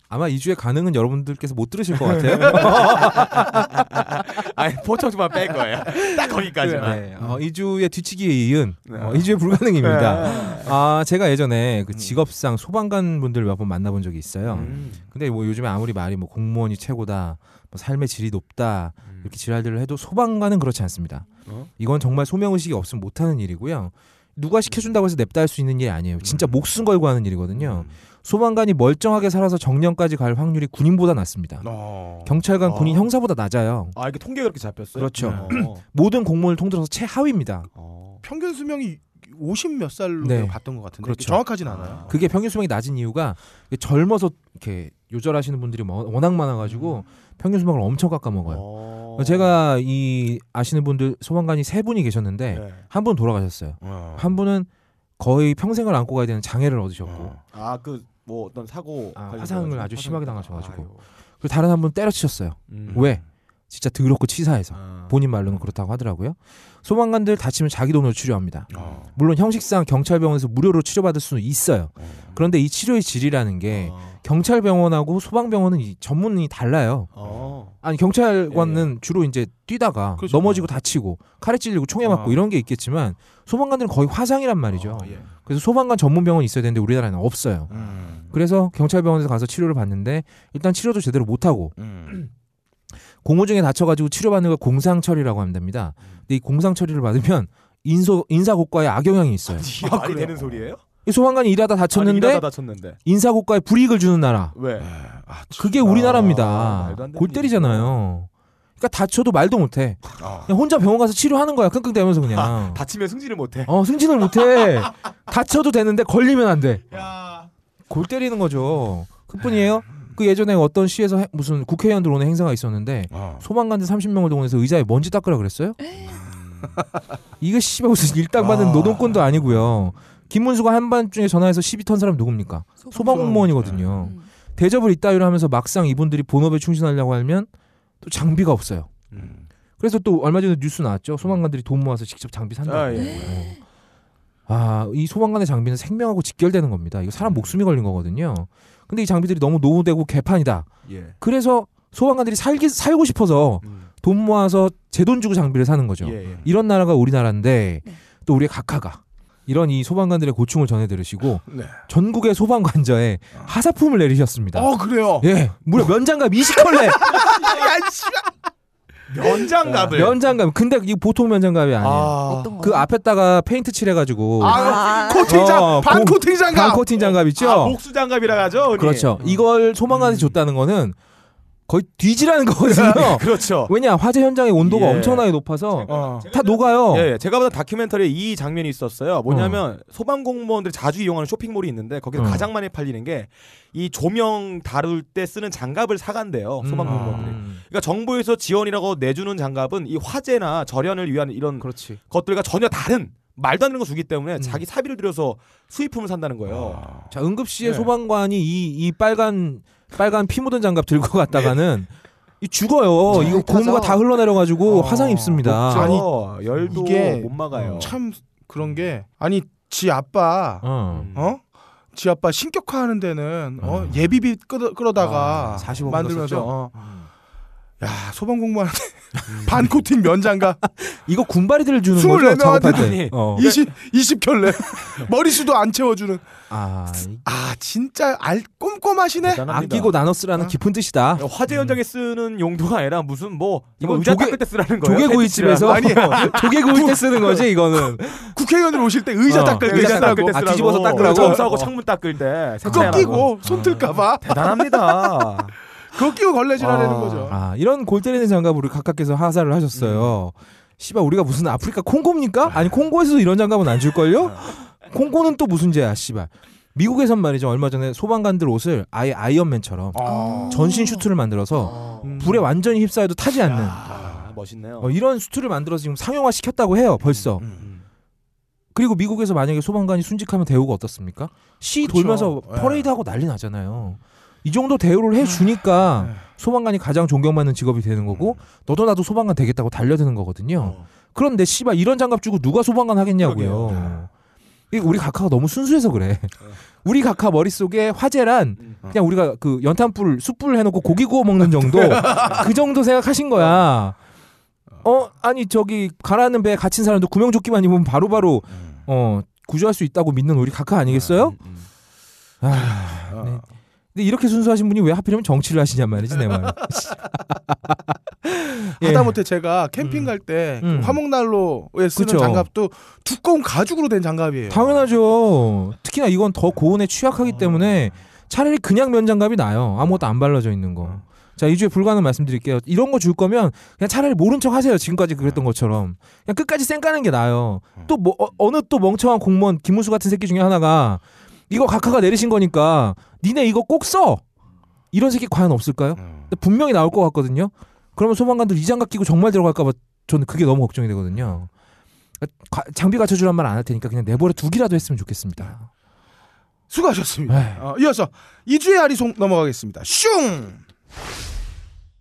아마 2주의 가능은 여러분들께서 못 들으실 것 같아요. <laughs> 아니 포청주만 뺄 거예요. 딱 거기까지만. 네, 어, 2주의 뒤치기에 이은 네. 어, 2주의 불가능입니다. 아, 제가 예전에 그 직업상 소방관 분들 몇 번 만나본 적이 있어요. 음. 근데 뭐 요즘에 아무리 말이 뭐 공무원이 최고다, 뭐 삶의 질이 높다 음. 이렇게 지랄들을 해도 소방관은 그렇지 않습니다. 어? 이건 정말 소명 의식이 없으면 못하는 일이고요. 누가 시켜준다고 해서 냅다 할 수 있는 일이 아니에요. 진짜 목숨 걸고 하는 일이거든요. 소방관이 멀쩡하게 살아서 정년까지 갈 확률이 군인보다 낮습니다. 어. 경찰관, 군인, 어. 형사보다 낮아요. 아 이게 통계가 그렇게 잡혔어요? 그렇죠. 어. <clears throat> 모든 공무원을 통틀어서 최하위입니다. 어. 평균 수명이 50 몇 살로 네. 봤던 것 같은데 그렇죠. 정확하진 않아요. 그게 평균 수명이 낮은 이유가 젊어서 이렇게 요절하시는 분들이 뭐- 워낙 많아가지고 평균 수명을 엄청 깎아먹어요. 어. 제가 이 아시는 분들 소방관이 세 분이 계셨는데 네. 한분 돌아가셨어요. 어. 한 분은 거의 평생을 안고 가야 되는 장애를 얻으셨고 어. 아그 뭐 어떤 사고 아, 화상을 아주 화상- 심하게 당하셔가지고. 그리고 다른 한 분 때려치셨어요. 음. 왜? 진짜 더럽고 치사해서 아. 본인 말로는 그렇다고 하더라고요. 소방관들 다치면 자기 돈으로 치료합니다. 어. 물론 형식상 경찰병원에서 무료로 치료받을 수는 있어요. 어. 그런데 이 치료의 질이라는 게 어. 경찰 병원하고 소방 병원은 이 전문이 달라요. 어. 아니 경찰관은 주로 이제 뛰다가 그렇죠. 넘어지고 다치고 칼에 찔리고 총에 맞고 아. 이런 게 있겠지만 소방관들은 거의 화상이란 말이죠. 어, 예. 그래서 소방관 전문 병원이 있어야 되는데 우리나라에는 없어요. 음. 그래서 경찰 병원에서 가서 치료를 받는데 일단 치료도 제대로 못 하고 음. <clears throat> 공무 중에 다쳐가지고 치료받는 걸 공상 처리라고 합니다. 근데 이 공상 처리를 받으면 인소 인사고과에 악영향이 있어요. 아, 말이? 되는 소리예요? 이 소방관이 일하다 아니, 다쳤는데 일하다 다쳤는데 인사고과에 불이익을 주는 나라. 왜? 아, 참. 그게 아, 우리나라입니다. 되는 골 때리잖아요. 그러니까 다쳐도 말도 못해. 아. 그냥 혼자 병원 가서 치료하는 거야. 끙끙대면서 그냥. 다치면 승진을 못해. 어 승진을 못해. <laughs> 다쳐도 되는데 걸리면 안 돼. 야. 골 때리는 거죠. 그뿐이에요. 그 예전에 어떤 시에서 해- 무슨 국회의원들 오는 행사가 있었는데 어. 소방관들 30명을 동원해서 의자에 먼지 닦으라 그랬어요? 이거 씨발 무슨 일당 받는 아. 노동권도 아니고요. 김문수가 한밤중에 전화해서 시비 턴 사람 누굽니까? 소방 공무원이거든요. 음. 대접을 이따위로 하면서 막상 이분들이 본업에 충실하려고 하면 또 장비가 없어요. 음. 그래서 또 얼마 전에 뉴스 나왔죠. 소방관들이 돈 모아서 직접 장비 산다고. 아, 예. 아, 이 소방관의 장비는 생명하고 직결되는 겁니다. 이거 사람 목숨이 걸린 거거든요. 근데 이 장비들이 너무 노후되고 개판이다. 예. 그래서 소방관들이 살기 살고 싶어서 음. 돈 모아서 제 돈 주고 장비를 사는 거죠. 예, 예. 이런 나라가 우리나라인데 네. 또 우리의 각하가 이런 이 소방관들의 고충을 전해 들으시고 <laughs> 네. 전국의 소방관저에 하사품을 내리셨습니다. 어 그래요. 예, 무려 면장갑 20켤레. <laughs> 면장갑을. 면장갑. 근데 이 보통 면장갑이 아니에요. 아. 어떤 거? 그 앞에다가 페인트 칠해가지고 아, 아. 코팅 장 어, 반 공- 코팅 장갑. 반 코팅 장갑 있죠. 아, 목수 장갑이라 하죠. 흔히. 그렇죠. 이걸 소방관한테 줬다는 거는 거의 뒤지라는 거거든요. <laughs> 그렇죠. 왜냐 화재 현장의 온도가 예. 엄청나게 높아서 어. 다 녹아요. 예, 예. 제가 보던 다큐멘터리에 이 장면이 있었어요. 뭐냐면 소방 공무원들이 자주 이용하는 쇼핑몰이 있는데 거기서 어. 가장 많이 팔리는 게 이 조명 다룰 때 쓰는 장갑을 사간대요. 소방 음. 공무원들이. 음. 그러니까 정부에서 지원이라고 내주는 장갑은 이 화재나 절연을 위한 이런 그렇지. 것들과 전혀 다른 말도 안 되는 거 주기 때문에 음. 자기 사비를 들여서 수입품을 산다는 거예요. 아. 자 응급시에 네. 소방관이 이, 이 빨간 빨간 피 묻은 장갑 들고 갔다가는 이 죽어요. 잘 이거 고무가. 다 흘러내려가지고 어, 화상 입습니다. 녹죠. 아니, 어, 열도 이게 못 막아요. 참 그런 게 아니 지 아빠 어. 음. 어? 지 아빠 신격화 하는 데는 어, 어. 예비비 끌어, 끌어다가 아, 45분 만들면서? 어. 야 소방 공무원한테 반 코팅 면장갑 이거 군바리들을 주는 24 거죠 작업할 명한테 때. 어. <laughs> 20 20 켤레 <laughs> 머리수도 안 채워주는 아, 이- 아 진짜 알 꼼꼼하시네 대단합니다. 아끼고 나눠 쓰라는 어. 깊은 뜻이다. 화재 현장에 쓰는 용도가 아니라 무슨 뭐 이거 의자 조개- 닦을 때 쓰라는 거예요. 조개구이집에서 아니야. <laughs> 조개구이 때 쓰는 거지 이거는. 국회의원들 오실 때 의자 어, 닦을 때 의자 닦을 쓰라고 때 아, 쓰라고. 뒤집어서 닦으라고? 점수하고 창문 닦을 때 그거. 끼고 손 틀까봐 대단합니다. 그거 끼고 걸레질하려는 아. 거죠 아 이런 골 때리는 장갑 우리 각하께서 하사를 하셨어요. 씨발 우리가 무슨 아프리카 콩고입니까? 아니 콩고에서도 이런 장갑은 안 줄걸요? <laughs> 콩고는 또 무슨 죄야 씨발. 미국에선 말이죠 얼마 전에 소방관들 옷을 아예 아이언맨처럼 아. 전신 슈트를 만들어서 음. 불에 완전히 휩싸여도 타지 않는 아, 멋있네요. 어, 이런 수트를 만들어서 지금 상용화 시켰다고 해요 벌써. 음. 그리고 미국에서 만약에 소방관이 순직하면 대우가 어떻습니까? 시 그쵸. 돌면서 예. 퍼레이드하고 난리 나잖아요. 이 정도 대우를 해주니까 예. 소방관이 가장 존경받는 직업이 되는 거고 너도 나도 소방관 되겠다고 달려드는 거거든요. 어. 그런데 씨발 이런 장갑 주고 누가 소방관 하겠냐고요. 이 우리 각하가 너무 순수해서 그래. 우리 각하 머릿속에 화재란 음. 그냥 우리가 그 연탄불 숯불 해놓고 고기 구워 먹는 정도 그 정도 생각하신 거야. 어 아니 저기 가라앉는 배에 갇힌 사람도 구명조끼만 입으면 바로바로 어 구조할 수 있다고 믿는 우리 각하 아니겠어요? 음, 음. 아, 네. 근데 이렇게 순수하신 분이 왜 하필이면 정치를 하시냔 말이지 내 말. <laughs> 예. 하다못해 제가 캠핑 갈때 음. 화목난로에 쓰는 그쵸. 장갑도 두꺼운 가죽으로 된 장갑이에요. 당연하죠. 특히나 이건 더 고온에 취약하기 어. 때문에 차라리 그냥 면장갑이 나요. 아무것도 안 발라져 있는 거. 자, 이주에 불가능 말씀드릴게요. 이런 거 줄 거면 그냥 차라리 모른 척 하세요. 지금까지 그랬던 것처럼. 그냥 끝까지 쌩 까는 게 나아요. 또 뭐, 어, 느또 멍청한 공무원 김문수 같은 새끼 중에 하나가 이거 각하가 내리신 거니까 니네 이거 꼭 써. 이런 새끼 과연 없을까요? 음. 근데 분명히 나올 것 같거든요. 그러면 소방관들 이 장갑 끼고 정말 들어갈까봐 저는 그게 너무 걱정이 되거든요. 가- 장비 갖춰주란 말 안 할 테니까 그냥 내버려 두기라도 했으면 좋겠습니다. 수고하셨습니다. 에이. 어, 이어서 이주의 아리송 넘어가겠습니다. 슝.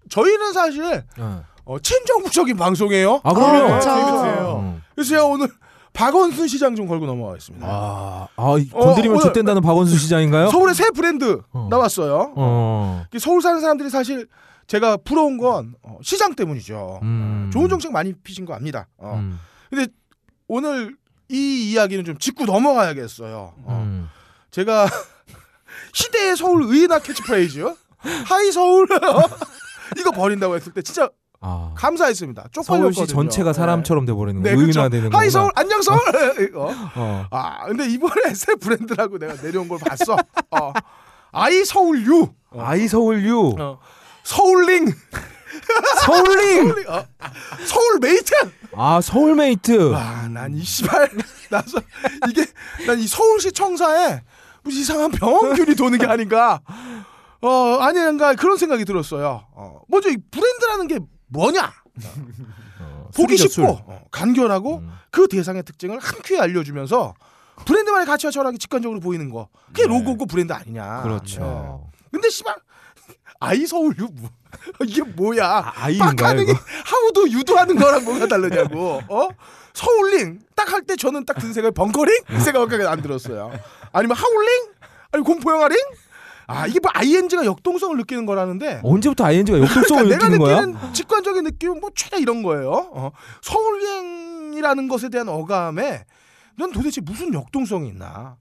저희는 사실 어. 어, 친정부적인 방송이에요. 아 그럼요. 아. 음. 그래서 제가 오늘 박원순 시장 좀 걸고 넘어가겠습니다. 아, 아 이- 건드리면 어, 좆된다는 박원순 시장인가요? 서울의 새 브랜드 어. 나왔어요. 어. 서울 사는 사람들이 사실 제가 부러운 건 어, 시장 때문이죠. 음. 좋은 정책 많이 피신 거 압니다. 어. 음. 오늘 이 이야기는 좀 짚고 넘어가야겠어요. 어. 음. 제가 <laughs> 시대의 서울 의인화 캐치프레이즈 Hi Seoul <laughs> 이거 버린다고 했을 때 진짜 아. 감사했습니다. 쪽팔렸거든요. 서울시 전체가 사람처럼 돼버리는 네, 거. 그렇죠. 의인화 되는 거. Hi Seoul 안녕 서울 <laughs> 이거. 어. 아 근데 이번에 새 브랜드라고 내가 내려온 걸 봤어. 어. I Seoul U I Seoul U. 어. Seouling Seouling. Seouling <laughs> 어. Seoulmate 아 Seoulmate. 와난 이 씨발 <laughs> 나서 이게 난 이 서울시 청사에 무슨 이상한 병균이 도는 게 아닌가 어 아닌가 그런 생각이 들었어요 어 먼저 이 브랜드라는 게 뭐냐 어, 보기 쉽고 술. 어, 간결하고 음. 그 대상의 특징을 한 큐에 알려주면서 브랜드만의 가치와 철학이 직관적으로 보이는 거 그게 네. 로고고 브랜드 아니냐 그렇죠. 네. 근데 씨발 아이 서울유 뭐, <laughs> 이게 뭐야 아, 아이인가요? 하우도 유도하는 거랑 뭐가 다르냐고. 어? 서울링 딱 할 때 저는 딱 든 생각이 벙커링 이 생각밖에 안 들었어요. 아니면 하울링? 아니 공포 영화링? 아 이게 뭐 ING가 역동성을 느끼는 거라는데 언제부터 ING가 역동성을 그러니까 내가 느끼는 거야? 느끼는 직관적인 느낌은 뭐 최대 이런 거예요. 어. 서울행이라는 것에 대한 어감에 넌 도대체 무슨 역동성이 있나?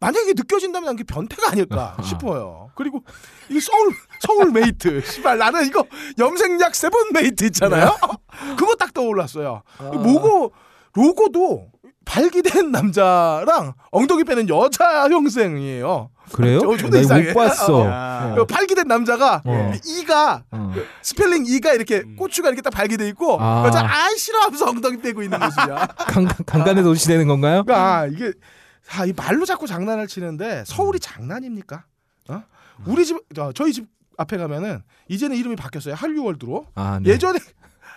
만약에 느껴진다면 난 그게 변태가 아닐까 <laughs> 싶어요. 그리고 이 서울 Seoulmate, 씨발 나는 이거 염색약 세븐에이트 있잖아요. <laughs> 그거 딱 떠올랐어요. 뭐고 로고도 발기된 <laughs> 남자랑 엉덩이 빼는 여자 형상이에요. 그래요? 저- 저도 나 이거. 못 봤어. 야. 그 발기된 남자가 어. 이가 어. 스펠링 E가 이렇게 고추가 이렇게 딱 발기돼 있고 아. 여자 아이 싫어 하면서 엉덩이 빼고 있는 모습이야. <laughs> 강, 강간에 도시되는 건가요? 그러니까 이게 아, 이 말로 자꾸 장난을 치는데 서울이 장난입니까? 어? 우리 집 저, 저희 집 앞에 가면은 이제는 이름이 바뀌었어요. 한류월드로. 아, 네. 예전에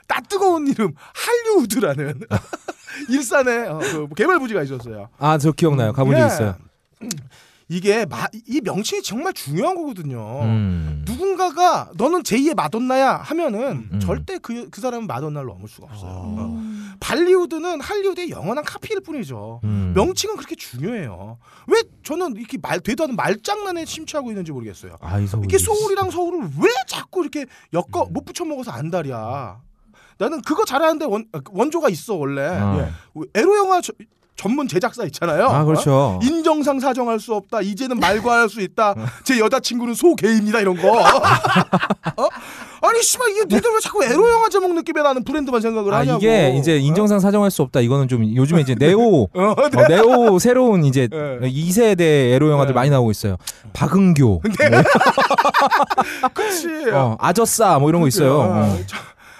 나 뜨거운 이름 한류우드라는 <laughs> 일산에 어, 그 개발 부지가 있었어요. 아, 저 기억나요. 가본 적 예. 있어요. 이게 마, 이 명칭이 정말 중요한 거거든요. 음. 누군가가 너는 제2의 마돈나야 하면은 음. 절대 그, 그 사람은 마돈나를 넘을 수가 없어요. 아. 어. 발리우드는 할리우드의 영원한 카피일 뿐이죠. 음. 명칭은 그렇게 중요해요. 왜 저는 이렇게 말 되도 않는 말장난에 심취하고 있는지 모르겠어요. 아이 서울. 이게 소울이랑 서울을 왜 자꾸 이렇게 엮어 음. 못 붙여 먹어서 안달이야. 나는 그거 잘하는데 원, 원조가 있어 원래. 아. 예. 에로 영화 저- 전문 제작사 있잖아요. 아, 그렇죠. 어? 인정상 사정할 수 없다. 이제는 말과할 수 있다. <laughs> 어. 제 여자친구는 소개입니다. 이런 거. 어? 아니 씨발 이게 니들 왜 자꾸 에로 영화 제목 느낌에 나는 브랜드만 생각을 아, 하냐고. 이게 이제 인정상 사정할 수 없다. 이건 좀 요즘에 이제 neo <laughs> 어, 어, 네. 어, neo 새로운 이제 네. 2세대 에로 영화들 네. 많이 나오고 있어요. 박은교, <laughs> 그치. 어, 아저싸 뭐 이런 거 있어요. 아, 어. 저-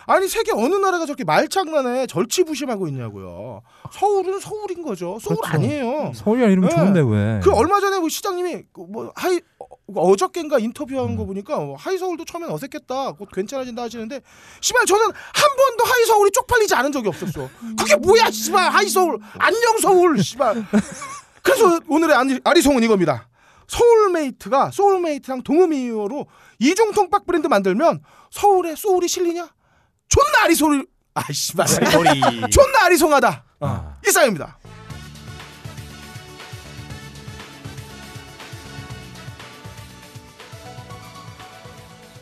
아니 세계 어느 나라가 저렇게 말장난에 절치부심하고 있냐고요. 서울은 서울인 거죠. 서울 그렇죠. 아니에요. 서울이랑 이름 네. 좋은데 왜? 그 얼마 전에 그 시장님이 그뭐 Hi 어, 어저께인가 인터뷰한 음. 거 보니까 뭐 Hi Seoul도 처음엔 어색했다. 곧 괜찮아진다 하시는데 씨발 저는 한 번도 Hi Seoul이 쪽팔리지 않은 적이 없었어. 그게 뭐야 씨발 Hi Seoul 안녕 서울 씨발. 그래서 오늘의 아리, 아리송은 이겁니다. Seoulmate가 soulmate랑 동음이의어로 이중통박 브랜드 만들면 서울에 soul이 실리냐? 존나 아리소리 아 씨발 소리. 존나 아리송하다. 어. 아. 이상입니다.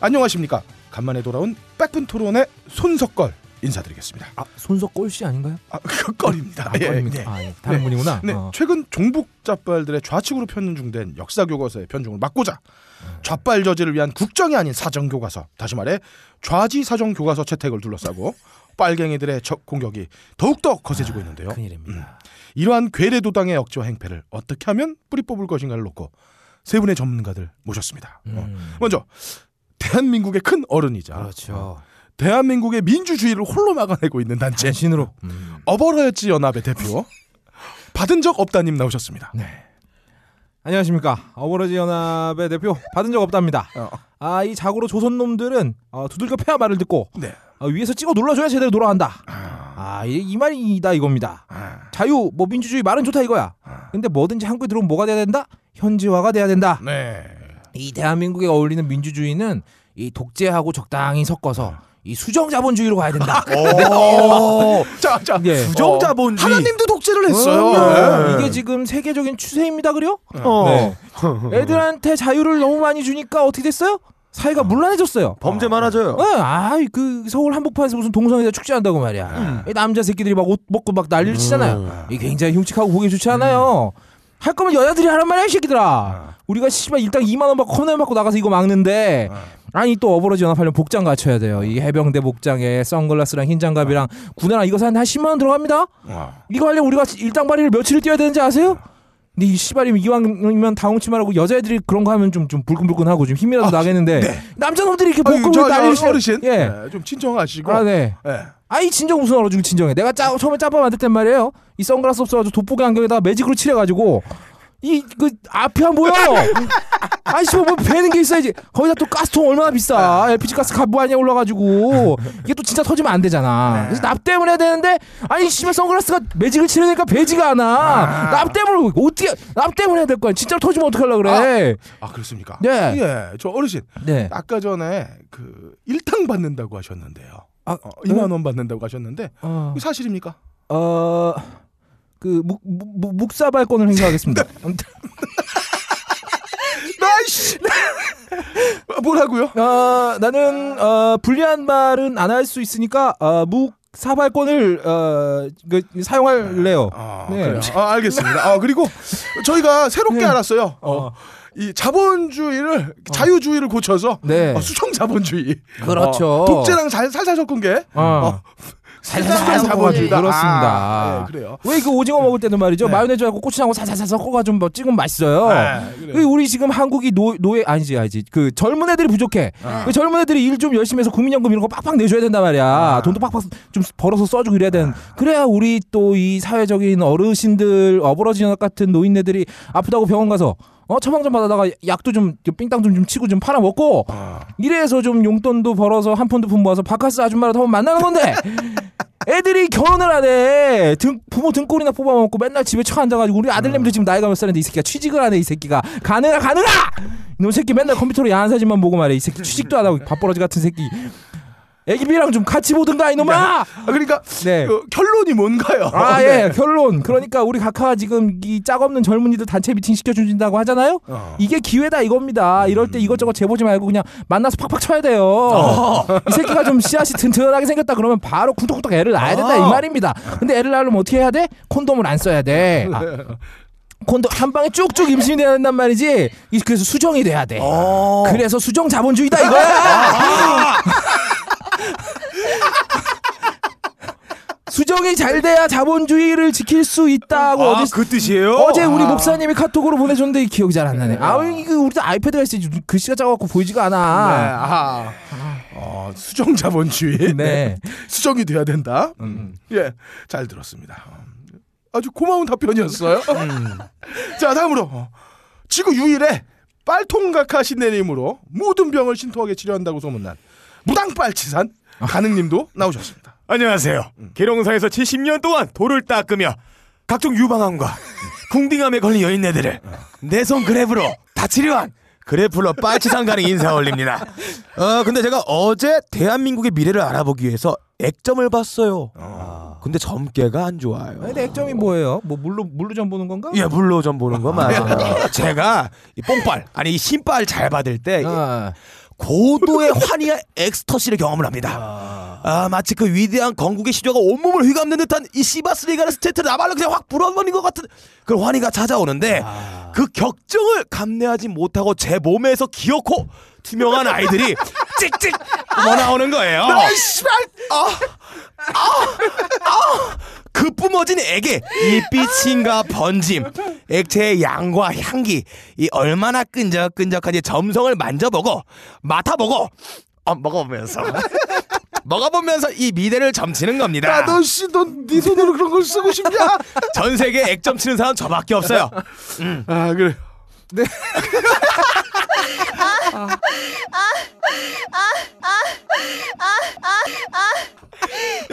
안녕하십니까. 간만에 돌아온 빼픈 토론의 손석걸입니다. 인사드리겠습니다. 아, 손석 꼴씨 아닌가요? 아, 그 껄입니다. 아, 예? 예. 아, 예. 다른 네. 분이구나. 네, 어. 최근 종북 잡발들의 좌측으로 편중된 역사 교과서의 편중을 막고자 좌빨 저지를 위한 국정이 아닌 사정 교과서, 다시 말해 좌지 사정 교과서 채택을 둘러싸고 빨갱이들의 적 공격이 더욱더 거세지고 있는데요. 큰일입니다. 이러한 괴뢰도당의 억지와 행패를 어떻게 하면 뿌리 뽑을 것인가를 놓고 세 분의 전문가들 모셨습니다. 어, 음. 먼저 대한민국의 큰 어른이자 그렇죠. 대한민국의 민주주의를 홀로 막아내고 있는 단체 진으로. 음. 어버러였지 연합의 대표 <laughs> 받은 적 없다님 나오셨습니다. 네. 안녕하십니까. 어버러지 연합의 대표 받은 적 없답니다. 어. 아, 이 자고로 조선 놈들은 어, 두들겨 패야 말을 듣고 네. 어, 위에서 찍어 눌러줘야 제대로 돌아간다. 아, 이, 이 말이다 이겁니다. 아, 자유, 뭐 민주주의 말은 좋다 이거야. 근데 뭐든지 한국에 들어오면 뭐가 돼야 된다? 현지화가 돼야 된다. 네. 이 대한민국에 어울리는 민주주의는 이 독재하고 적당히 섞어서 이 수정 자본주의로 가야 된다. 오. <laughs> 자, 자. 예. 수정 자본주의. 하나님도 독재를 했어요. 어, 네. 이게 지금 세계적인 추세입니다, 그래요? 어. 네. <laughs> 애들한테 자유를 너무 많이 주니까 어떻게 됐어요? 사회가 문란해졌어요. 범죄 많아져요. 네, 아이 그 서울 한복판에서 무슨 동성애자 축제한다고 말이야. 이 남자 새끼들이 막 옷 벗고 막 난리를 치잖아요. 이 굉장히 흉측하고 보기 좋지 않아요. 할 거면 여자들이 하란 말이야, 이 새끼들아. 우리가 씨발 일당 2만 원 받고 컵라면 받고 나가서 이거 막는데 아니 또 어버러지 연합하려면 복장 갖춰야 돼요. 이 해병대 복장에 선글라스랑 흰 장갑이랑 군화랑 이거 사는데 한 10만 원 들어갑니다. 와. 이거 하려면 우리가 일당발이를 며칠을 뛰어야 되는지 아세요? 근데 이 씨발이면 이왕이면 다홍치 말하고 여자애들이 그런 거 하면 좀 좀 불끈불끈하고 좀 힘이라도 나겠는데 남자놈들이 이렇게 저 치면- 어르신. 예. 네, 좀 진정하시고. 아, 네. 예. 아이 진정 무슨 얼어 중에 진정해. 내가 짜, 처음에 짬밥 만들 땐 말이에요. 이 선글라스 없어가지고 돋보기 안경에다가 매직으로 칠해가지고 이그 앞이 안 보여. <laughs> 아이씨 뭐 배는 게 있어야지. 거기다 또 가스통 얼마나 비싸. LPG 가스 값 무한히 올라가지고 이게 또 진짜 터지면 안 되잖아. 그래서 납 때문에 해야 되는데 아니 씨발 선글라스가 매직을 칠해니까 배지가 않아. 납 때문에 어떻게 납 때문에 해야 될 거야. 진짜로 터지면 어떡하려 그래. 아, 그렇습니까? 네. 예. 저 어르신. 네. 아까 전에 그 일당 받는다고 하셨는데요. 아, 어, 2만 원 받는다고 하셨는데 어. 사실입니까? 어. 그 묵, 묵, 묵사발권을 행사하겠습니다. <laughs> 나이씨. 뭐라고요? 어, 나는 어, 불리한 말은 안 할 수 있으니까 어, 묵 사발권을 어, 그, 사용할래요. 아, 네. 그래요. 아, 알겠습니다. 아, 그리고 저희가 새롭게 네. 알았어요. 어, 어. 이 자본주의를 자유주의를 고쳐서 네. 어, 수청 자본주의. 그렇죠. 어, 독재랑 잘, 살살 섞은 게 어. 살살 살살 자본주의다. 그렇습니다. 아, 네, 그래요. 왜 그 오징어 먹을 때도 말이죠. 네. 마요네즈하고 고추장하고 살살살 섞어가지고 뭐 찍으면 맛있어요. 네. 그 우리 지금 한국이 노, 노예 아니지 아니지 그 젊은 애들이 부족해. 그 젊은 애들이 일 좀 열심히 해서 국민연금 이런 거 빡빡 내줘야 된단 말이야. 돈도 빡빡 좀 벌어서 써주고 이래야 되는. 그래야 우리 또 이 사회적인 어르신들 어버러지 연합 같은 노인네들이 아프다고 병원 가서 어 처방전 받아다가 약도 좀 삥땅 좀, 좀 치고 좀 팔아 먹고 이래서 좀 용돈도 벌어서 한푼두푼 모아서 바카스 아줌마라도 한번 만나는 건데 <laughs> 애들이 결혼을 하네 등, 부모 등골이나 뽑아먹고 맨날 집에 처 앉아가지고 우리 아들내미도 지금 나이가 몇 살인데 이 새끼가 취직을 하네 이 새끼가. 가능하 가능하 이놈 새끼 맨날 컴퓨터로 야한 사진만 보고 말해. 이 새끼 취직도 안 하고 밥버러지 같은 새끼 애기비랑 좀 같이 보든가 이놈아 아, 그러니까 네. 그 결론이 뭔가요? 아, <laughs> 네. 예, 결론. 그러니까 우리 각하가 지금 이 짝없는 젊은이들 단체 미팅 시켜 준다고 하잖아요? 어. 이게 기회다 이겁니다. 이럴 때 이것저것 재보지 말고 그냥 만나서 팍팍 쳐야 돼요. 이 새끼가 좀 씨앗이 튼튼하게 생겼다 그러면 바로 쿵떡쿵떡 애를 낳아야 된다 이 말입니다. 근데 애를 낳으려면 어떻게 해야 돼? 콘돔을 안 써야 돼. 아, 콘돔 한 방에 쭉쭉 임신이 돼야 된단 말이지. 이- 그래서 수정이 돼야 돼. 그래서 수정 자본주의다 이거야. 수정이 잘 돼야 자본주의를 지킬 수 있다고 아, 어디 그 뜻이에요? 어제 우리 목사님이 카톡으로 보내줬는데 기억이 잘 안 나네. 아, 이거 우리도 아이패드가 있어야지 글씨가 작아갖고 보이지가 네, 않아. 아. 어, 수정 자본주의. <laughs> 네. 수정이 돼야 된다. 음. 예, 잘 들었습니다. 아주 고마운 답변이었어요. <laughs> 자, 다음으로 어, 지구 유일의 빨통각하 신내림으로 모든 병을 신통하게 치료한다고 소문난 무당빨치산 가능님도 나오셨습니다. 안녕하세요. 계룡사에서 70년 동안 돌을 닦으며 각종 유방암과 궁딩암에 걸린 여인네들을 내 손 그래프로 다 치료한 그래플러 빨치산 가능 인사 올립니다. <laughs> 어, 근데 제가 어제 대한민국의 미래를 알아보기 위해서 액점을 봤어요. 근데 점괘가 안 좋아요. 근데 액점이 뭐예요? 뭐 물로 물로 점 보는 건가? 예, 물로 좀 보는 거 맞아요. <laughs> 제가 이 뽕빨 아니 이 신빨 잘 받을 때 아, 고도의 환희와 엑스터시를 경험을 합니다. 아 마치 그 위대한 건국의 시조가 온몸을 휘감는 듯한 이 시바스리갈 스트레이트를 나발로 그냥 확 불어버린 것 같은 그런 환희가 찾아오는데 그 격정을 감내하지 못하고 제 몸에서 기어코 투명한 아이들이 <laughs> 찍찍 뭐 나오는 거예요. 아, 씨발! 그 뿜어진 액에 이 빛인가 번짐 액체의 양과 향기 이 얼마나 끈적끈적한지 점성을 만져보고 맡아보고 어, 먹어보면서 먹어보면서 이 미대를 점치는 겁니다. 나도 씨, 넌네 손으로 그런 걸 쓰고 싶냐? 전 세계 액 점 치는 사람 저밖에 없어요. 아 그래. 야,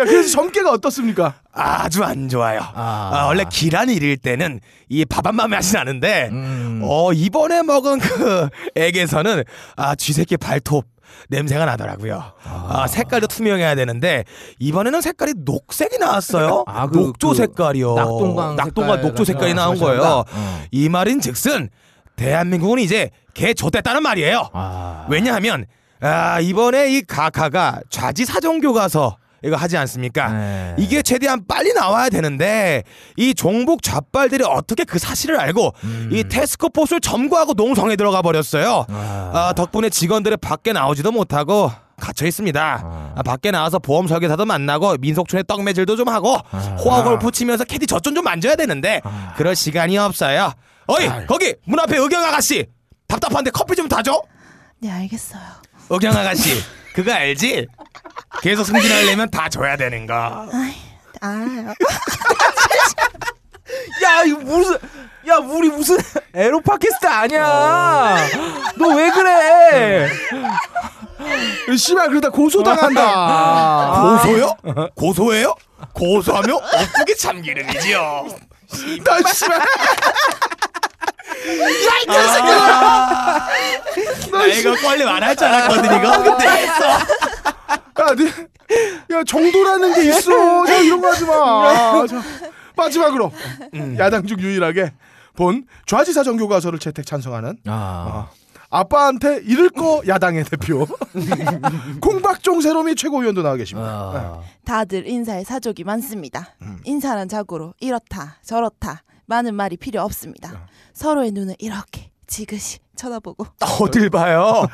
그래서 점괘가 어떻습니까? 아주 안 좋아요. 아, 원래 기란이 이릴 때는 이 밥한밥 맛이 나는데 음. 어 이번에 먹은 그 액에서는 아 쥐새끼 발톱 냄새가 나더라고요. 아, 색깔도 투명해야 되는데 이번에는 색깔이 녹색이 나왔어요. 아, 그- 녹조 그 색깔이요. 낙동강 낙동강 색깔 녹조 색깔이 나온 거예요. 어. 이 말인즉슨 대한민국은 이제 개 좆됐다는 말이에요. 아. 왜냐하면 아 이번에 이 가카가 좌지 사정 교과서 이거 하지 않습니까? 네. 이게 최대한 빨리 나와야 되는데 이 종북 좌빨들이 어떻게 그 사실을 알고 이 테스코 포스를 점거하고 농성에 들어가 버렸어요. 아, 덕분에 직원들이 밖에 나오지도 못하고 갇혀 있습니다. 아, 밖에 나와서 보험 설계사도 만나고 민속촌에 떡매질도 좀 하고 호화 골프 치면서 캐디 젖좀 좀 만져야 되는데 그럴 시간이 없어요. 어이 거기 문 앞에 의경 아가씨 답답한데 커피 좀 타줘. 네 알겠어요. 의경 아가씨 그거 알지? 계속 승진하려면 다 줘야 되는 거. 알아요. <laughs> 야 이거 무슨 야 우리 무슨 에로 팟캐스트 아니야 너 왜 그래 씨발 그러다 고소당한다. 고소요? 고소해요? 고소하며 억국이 참기름이지요. 나 씨발. 나 이거 빨리 말할 줄 알았거든 이거. 근데 했어. 야, 네, 야 정도라는 게 있어. 자 이런 거 하지 마. 자, 마지막으로 야당 중 유일하게 본 좌지사 정 교과서를 채택 찬성하는 아 아빠한테 잃을 거 야당의 대표 <laughs> 콩박종 세롬이 최고위원도 나와 계십니다. 아. 다들 인사에 사족이 많습니다. 인사는 자고로 이렇다 저렇다 많은 말이 필요 없습니다. 서로의 눈을 이렇게 지그시 쳐다보고 <laughs> 어딜 봐요?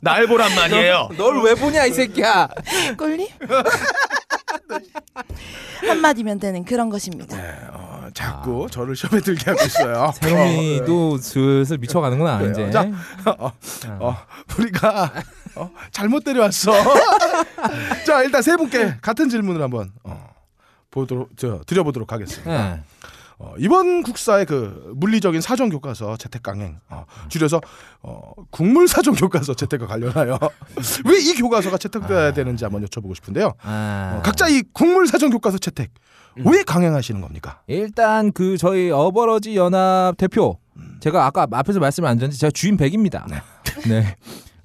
날 보란 말이에요. 널 왜 보냐 이 새끼야 꿀림? <laughs> 한마디면 되는 그런 것입니다. 어, 자꾸 저를 시험에 들게 하고 있어요. <laughs> 세롬이도 슬슬 미쳐가는구나 그래요. 이제 자, 어, 어, 우리가 어, 잘못 데려왔어. 자, 일단 세 분께 같은 질문을 한번 어, 보도록 저 드려보도록 하겠습니다. 네. 어, 이번 국사의 그 물리적인 사정 교과서 채택 강행 어, 줄여서 어, 국물 사정 교과서 채택과 관련하여 <laughs> 왜 이 교과서가 채택돼야 되는지 한번 여쭤보고 싶은데요. 아. 어, 각자 이 국물 사정 교과서 채택 왜 강행하시는 겁니까? 일단 그 저희 어버러지 연합 대표 제가 아까 앞에서 말씀 안 드렸는데 제가 주인 100입니다. <laughs> 네.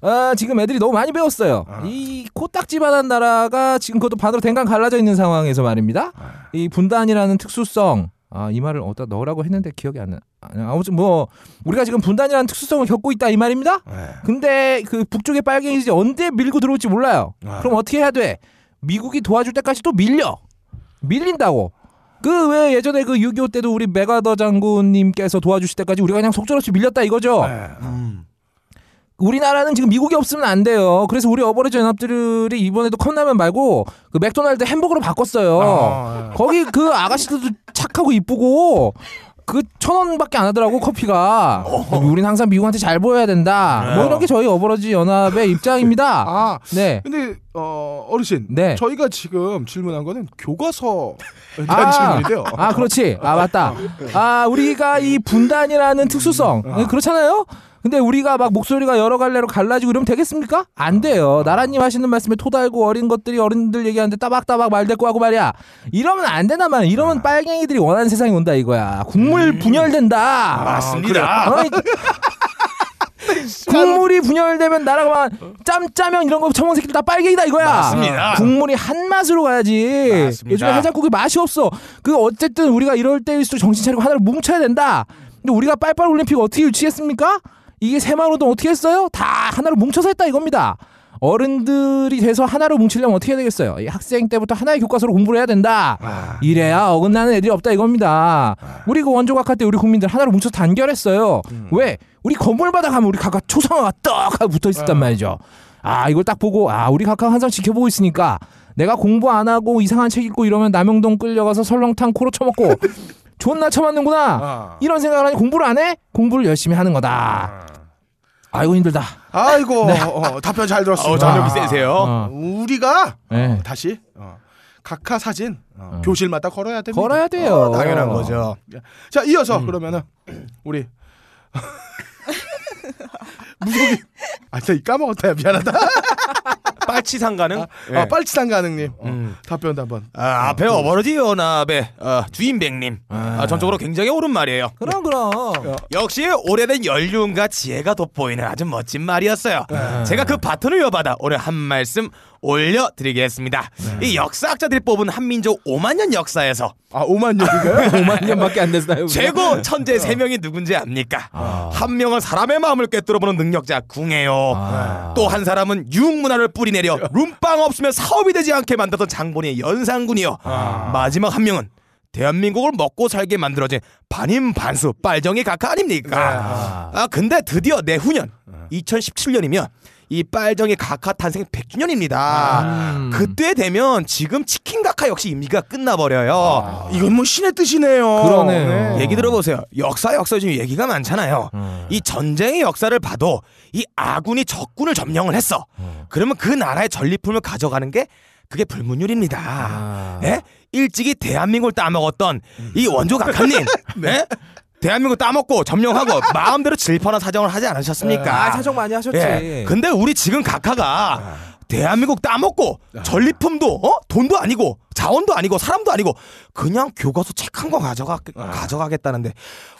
아, 지금 애들이 너무 많이 배웠어요. 이 코딱지만한 나라가 지금 그것도 반으로 댕강 갈라져 있는 상황에서 말입니다. 이 분단이라는 특수성 아, 이 말을 어디다 넣으라고 했는데 기억이 안 나. 아, 아무튼 뭐 우리가 지금 분단이라는 특수성을 겪고 있다 이 말입니다. 네. 근데 그 북쪽의 빨갱이들이 언제 밀고 들어올지 몰라요. 아. 그럼 어떻게 해야 돼? 미국이 도와줄 때까지 또 밀려. 밀린다고. 그 왜 예전에 그 6.25 때도 우리 메가더 장군님께서 도와주실 때까지 우리가 그냥 속절없이 밀렸다 이거죠. 네. 우리나라는 지금 미국이 없으면 안 돼요. 그래서 우리 어버러지 연합들이 이번에도 컵라면 말고 그 맥도날드 햄버거로 바꿨어요. 아, 거기 그 아가씨들도 착하고 이쁘고 그천 원밖에 안 하더라고 커피가. 우린 항상 미국한테 잘 보여야 된다. 뭐 이런 게 저희 어버러지 연합의 입장입니다. <laughs> 아, 네. 근데 어, 어르신, 네. 저희가 지금 질문한 거는 교과서에 <laughs> 대한 질문인데요. 아, 그렇지. 아, 맞다. 아, 우리가 이 분단이라는 특수성. 아. 그렇잖아요? 근데 우리가 막 목소리가 여러 갈래로 갈라지고 이러면 되겠습니까? 안 돼요. 나라님 하시는 말씀에 토 달고 어린 것들이 어른들 얘기하는데 따박따박 말대꾸 하고 말이야. 이러면 안 말이야. 이러면 아. 빨갱이들이 원하는 세상이 온다 이거야. 국물 분열된다. 아, 맞습니다. 어이, <laughs> 국물이 분열되면 나라가 막 짬짜면 이런 거 처먹은 새끼들 다 빨갱이다 이거야. 맞습니다. 국물이 한 맛으로 가야지. 맞습니다. 요즘에 해장국이 맛이 없어. 그 어쨌든 우리가 이럴 때일수록 정신 차리고 하나를 뭉쳐야 된다. 근데 우리가 빨빨 올림픽 어떻게 유치했습니까? 이게 운동 어떻게 했어요? 다 하나로 뭉쳐서 했다 이겁니다. 어른들이 돼서 하나로 뭉치려면 어떻게 해야 되겠어요? 이 학생 때부터 하나의 교과서로 공부를 해야 된다. 아. 이래야 어긋나는 애들이 없다 이겁니다. 우리 그 원조각학 때 우리 국민들 하나로 뭉쳐서 단결했어요. 음. 왜? 우리 건물마다 가면 우리 각각 초상화가 떡 하고 붙어 있었단 말이죠. 아 이걸 딱 보고 아 우리 각각 항상 지켜보고 있으니까 내가 공부 안 하고 이상한 책 읽고 이러면 남영동 끌려가서 설렁탕 코로 쳐먹고 <laughs> 존나 쳐맞는구나. 아. 이런 생각을 하니 공부를 안 해? 공부를 열심히 하는 거다. 아이고 힘들다. 아이고 어, 답변 잘 들었습니다. 어, 전력이 세세요. 어. 우리가 네. 어, 다시 어, 각하 사진 어, 어. 교실마다 걸어야 됩니다. 걸어야 돼요. 어, 당연한 거죠. 자 이어서 그러면은 우리 <laughs> 무속이 아나 까먹었다 야 미안하다. <laughs> 빨치상 가능? 예. 아, 빨치산 가능님 어, 음. 답변도 한번. 아, 앞에 어버러지 연합의 어, 주인백님 아, 전적으로 굉장히 옳은 말이에요. 그럼 그럼. 역시 오래된 연륜과 지혜가 돋보이는 아주 멋진 말이었어요. 제가 그 바톤을 이어받아 오늘 한 말씀 올려드리겠습니다. 이 역사학자들이 뽑은 한민족 5만 년 역사에서 아 5만 년인가요? 5만 년밖에 안 됐나요? 최고 천재 세 명이 누군지 압니까? 한 명은 사람의 마음을 꿰뚫어보는 능력자 궁예요. 아. 또한 사람은 유흥문화를 뿌리내려 룸빵 없으면 사업이 되지 않게 만들었던 장본의 연산군이요. 마지막 한 명은 대한민국을 먹고 살게 만들어진 반임반수 빨정의 각하 아닙니까? 아 근데 드디어 내후년 2017년이면 이 빨정의 각하 탄생 100주년입니다. 음. 그때 되면 지금 치킨 각하 역시 임기가 끝나버려요. 이건 뭐 신의 뜻이네요. 그러네요. 얘기 들어보세요. 역사 역사 중에 얘기가 많잖아요. 음. 이 전쟁의 역사를 봐도 이 아군이 적군을 점령을 했어. 그러면 그 나라의 전리품을 가져가는 게 그게 불문율입니다. 아. 예? 일찍이 대한민국을 따먹었던 이 원조 각하님, <laughs> 네? 대한민국 따먹고 점령하고 <laughs> 마음대로 질펀한 사정을 하지 않으셨습니까? 아 사정 많이 하셨지. 예. 근데 우리 지금 각하가 대한민국 따먹고 전리품도 어? 돈도 아니고 자원도 아니고 사람도 아니고 그냥 교과서 책한거 가져가 가져가겠다는데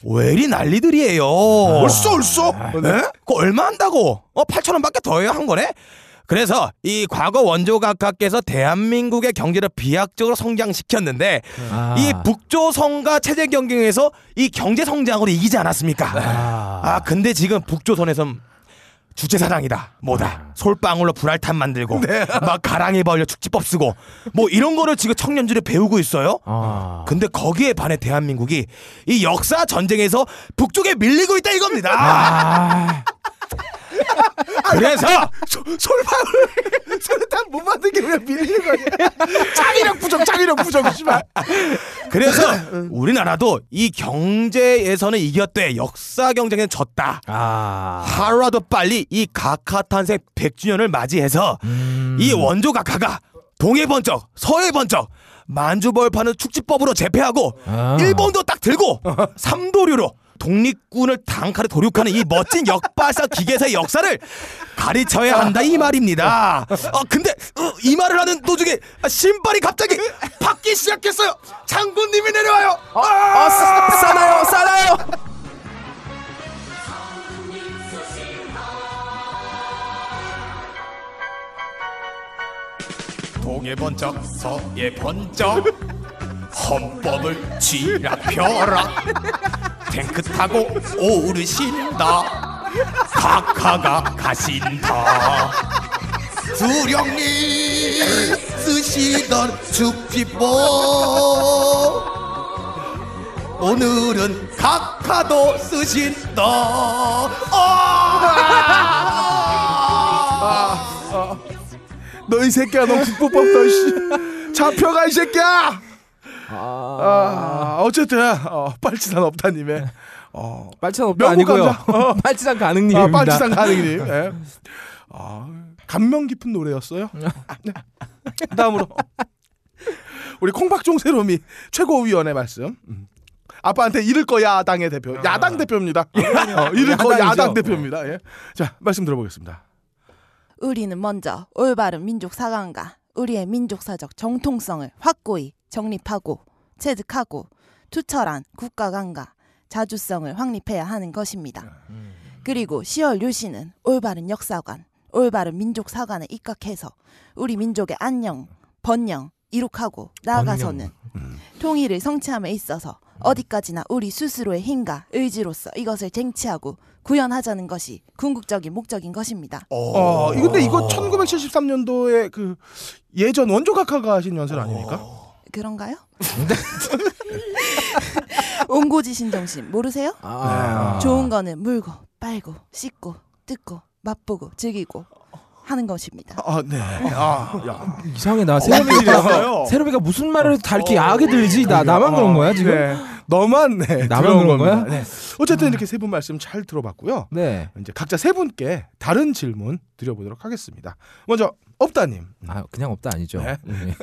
왜 이리 난리들이에요. 얼쏘 얼쏘. 네? 그 얼마 한다고? 어 8천 원밖에 더해요 한 거네. 그래서 이 과거 원조 각하께서 대한민국의 경제를 비약적으로 성장시켰는데 아. 이 북조선과 체제 경쟁에서 이 경제 성장으로 이기지 않았습니까? 아, 근데 지금 북조선에선 주체사랑이다. 뭐다. 솔방울로 불알탄 만들고 막 가랑이 벌려 축지법 쓰고 뭐 이런 거를 지금 청년들이 배우고 있어요. 아. 근데 거기에 반해 대한민국이 이 역사 전쟁에서 북쪽에 밀리고 있다 이겁니다. 아. 그래서 솔방울 <laughs> 솔탄 못 만든 게 왜 밀리는 거냐? 창의력 부족, 창의력 부족, 씨발. 그래서 우리나라도 이 경제에서는 이겼대. 역사 경쟁에는 졌다. 아. 하루라도 빨리 이 각하 탄생 100주년을 맞이해서 음. 이 원조 각하가 동해 번쩍 서해 번쩍 만주벌판을 축지법으로 제패하고 아. 일본도 딱 들고 <laughs> 삼도류로 독립군을 단칼에 도륙하는 이 멋진 역발사 기계사의 역사를 가르쳐야 한다 이 말입니다. 아 근데 어, 이 말을 하는 도중에 신발이 갑자기 받기 시작했어요. 장군님이 내려와요. 아, 싸- 싸나요, 싸나요. 동해 번쩍 서해 번쩍 헌법을 쥐락펴라 탱크 타고 오르신다 각하가 가신다 두령님 쓰시던 축지법 오늘은 각하도 쓰신다 아! 너이 새끼야, 너 국보법도 씨. 잡혀가 이 새끼야. 아, 어쨌든 어, 빨치산 없다님의 어, 빨치산 명국 아니고요. 어. <laughs> 빨치산 가능님입니다. 아, 빨치산 가능님. 예. 아, 감명 깊은 노래였어요. 네. 다음으로 우리 콩박종 세롬이 최고위원의 말씀. 음. 아빠한테 잃을 거 야당의 대표, 야당 대표입니다. 어, 잃을 거. 야당 대표입니다. 예. 자 말씀 들어보겠습니다. 우리는 먼저 올바른 민족 사관과 우리의 민족사적 정통성을 확고히 정립하고 체득하고 투철한 국가관과 자주성을 확립해야 하는 것입니다. 그리고 10월 유시는 올바른 역사관, 올바른 민족 사관에 입각해서 우리 민족의 안녕, 번영 이룩하고 나아가서는 통일을 성취함에 있어서 어디까지나 우리 스스로의 힘과 의지로서 이것을 쟁취하고 구현하자는 것이 궁극적인 목적인 것입니다. 어, 이 근데 이거 1973년도에 그 예전 원조 각하가 하신 연설 아닙니까? 그런가요? <laughs> 옹고지신 정신 모르세요? 아. 좋은 거는 물고 빨고 씻고 뜯고 맛보고 즐기고 하는 것입니다. 아, 네. 아, 야. 이상해 나. 세롬이가 세롬이가 무슨 말을 해도 다 이렇게 야하게 들리지 나 나만 그런 거야 지금? 네. 너만 네. 나만 그런 겁니다. 거야? 네. 어쨌든 이렇게 세 분 말씀 잘 들어봤고요. 네. 이제 각자 세 분께 다른 질문 드려보도록 하겠습니다. 먼저 업다님. 아 그냥 없다 아니죠. 네. <laughs> 네.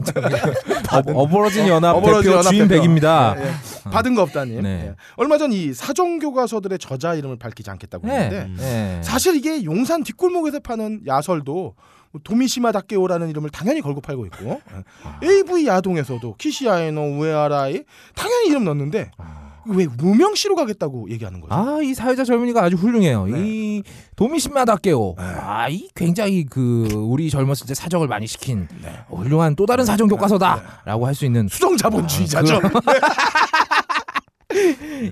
어, 어버러진 연합 어버러진 대표 연합 주임 대표. 백입니다. 예, 예. 받은 거 업다님. 네. 예. 얼마 전 이 사정 교과서들의 저자 이름을 밝히지 않겠다고 네. 했는데 네. 사실 이게 용산 뒷골목에서 파는 야설도 뭐 도미시마 다케오라는 이름을 당연히 걸고 팔고 있고 아. AV 야동에서도 키시아에노 우에아라이 당연히 이름 넣었는데 왜 무명시로 가겠다고 얘기하는 거죠? 아, 이 사회자 젊은이가 아주 훌륭해요. 네. 이 도미신마답게요. 아, 이 굉장히 그 우리 젊었을 때 사정을 많이 시킨 네. 훌륭한 또 다른 사정 교과서다라고 할 수 있는 수정 자본주의자죠. <laughs>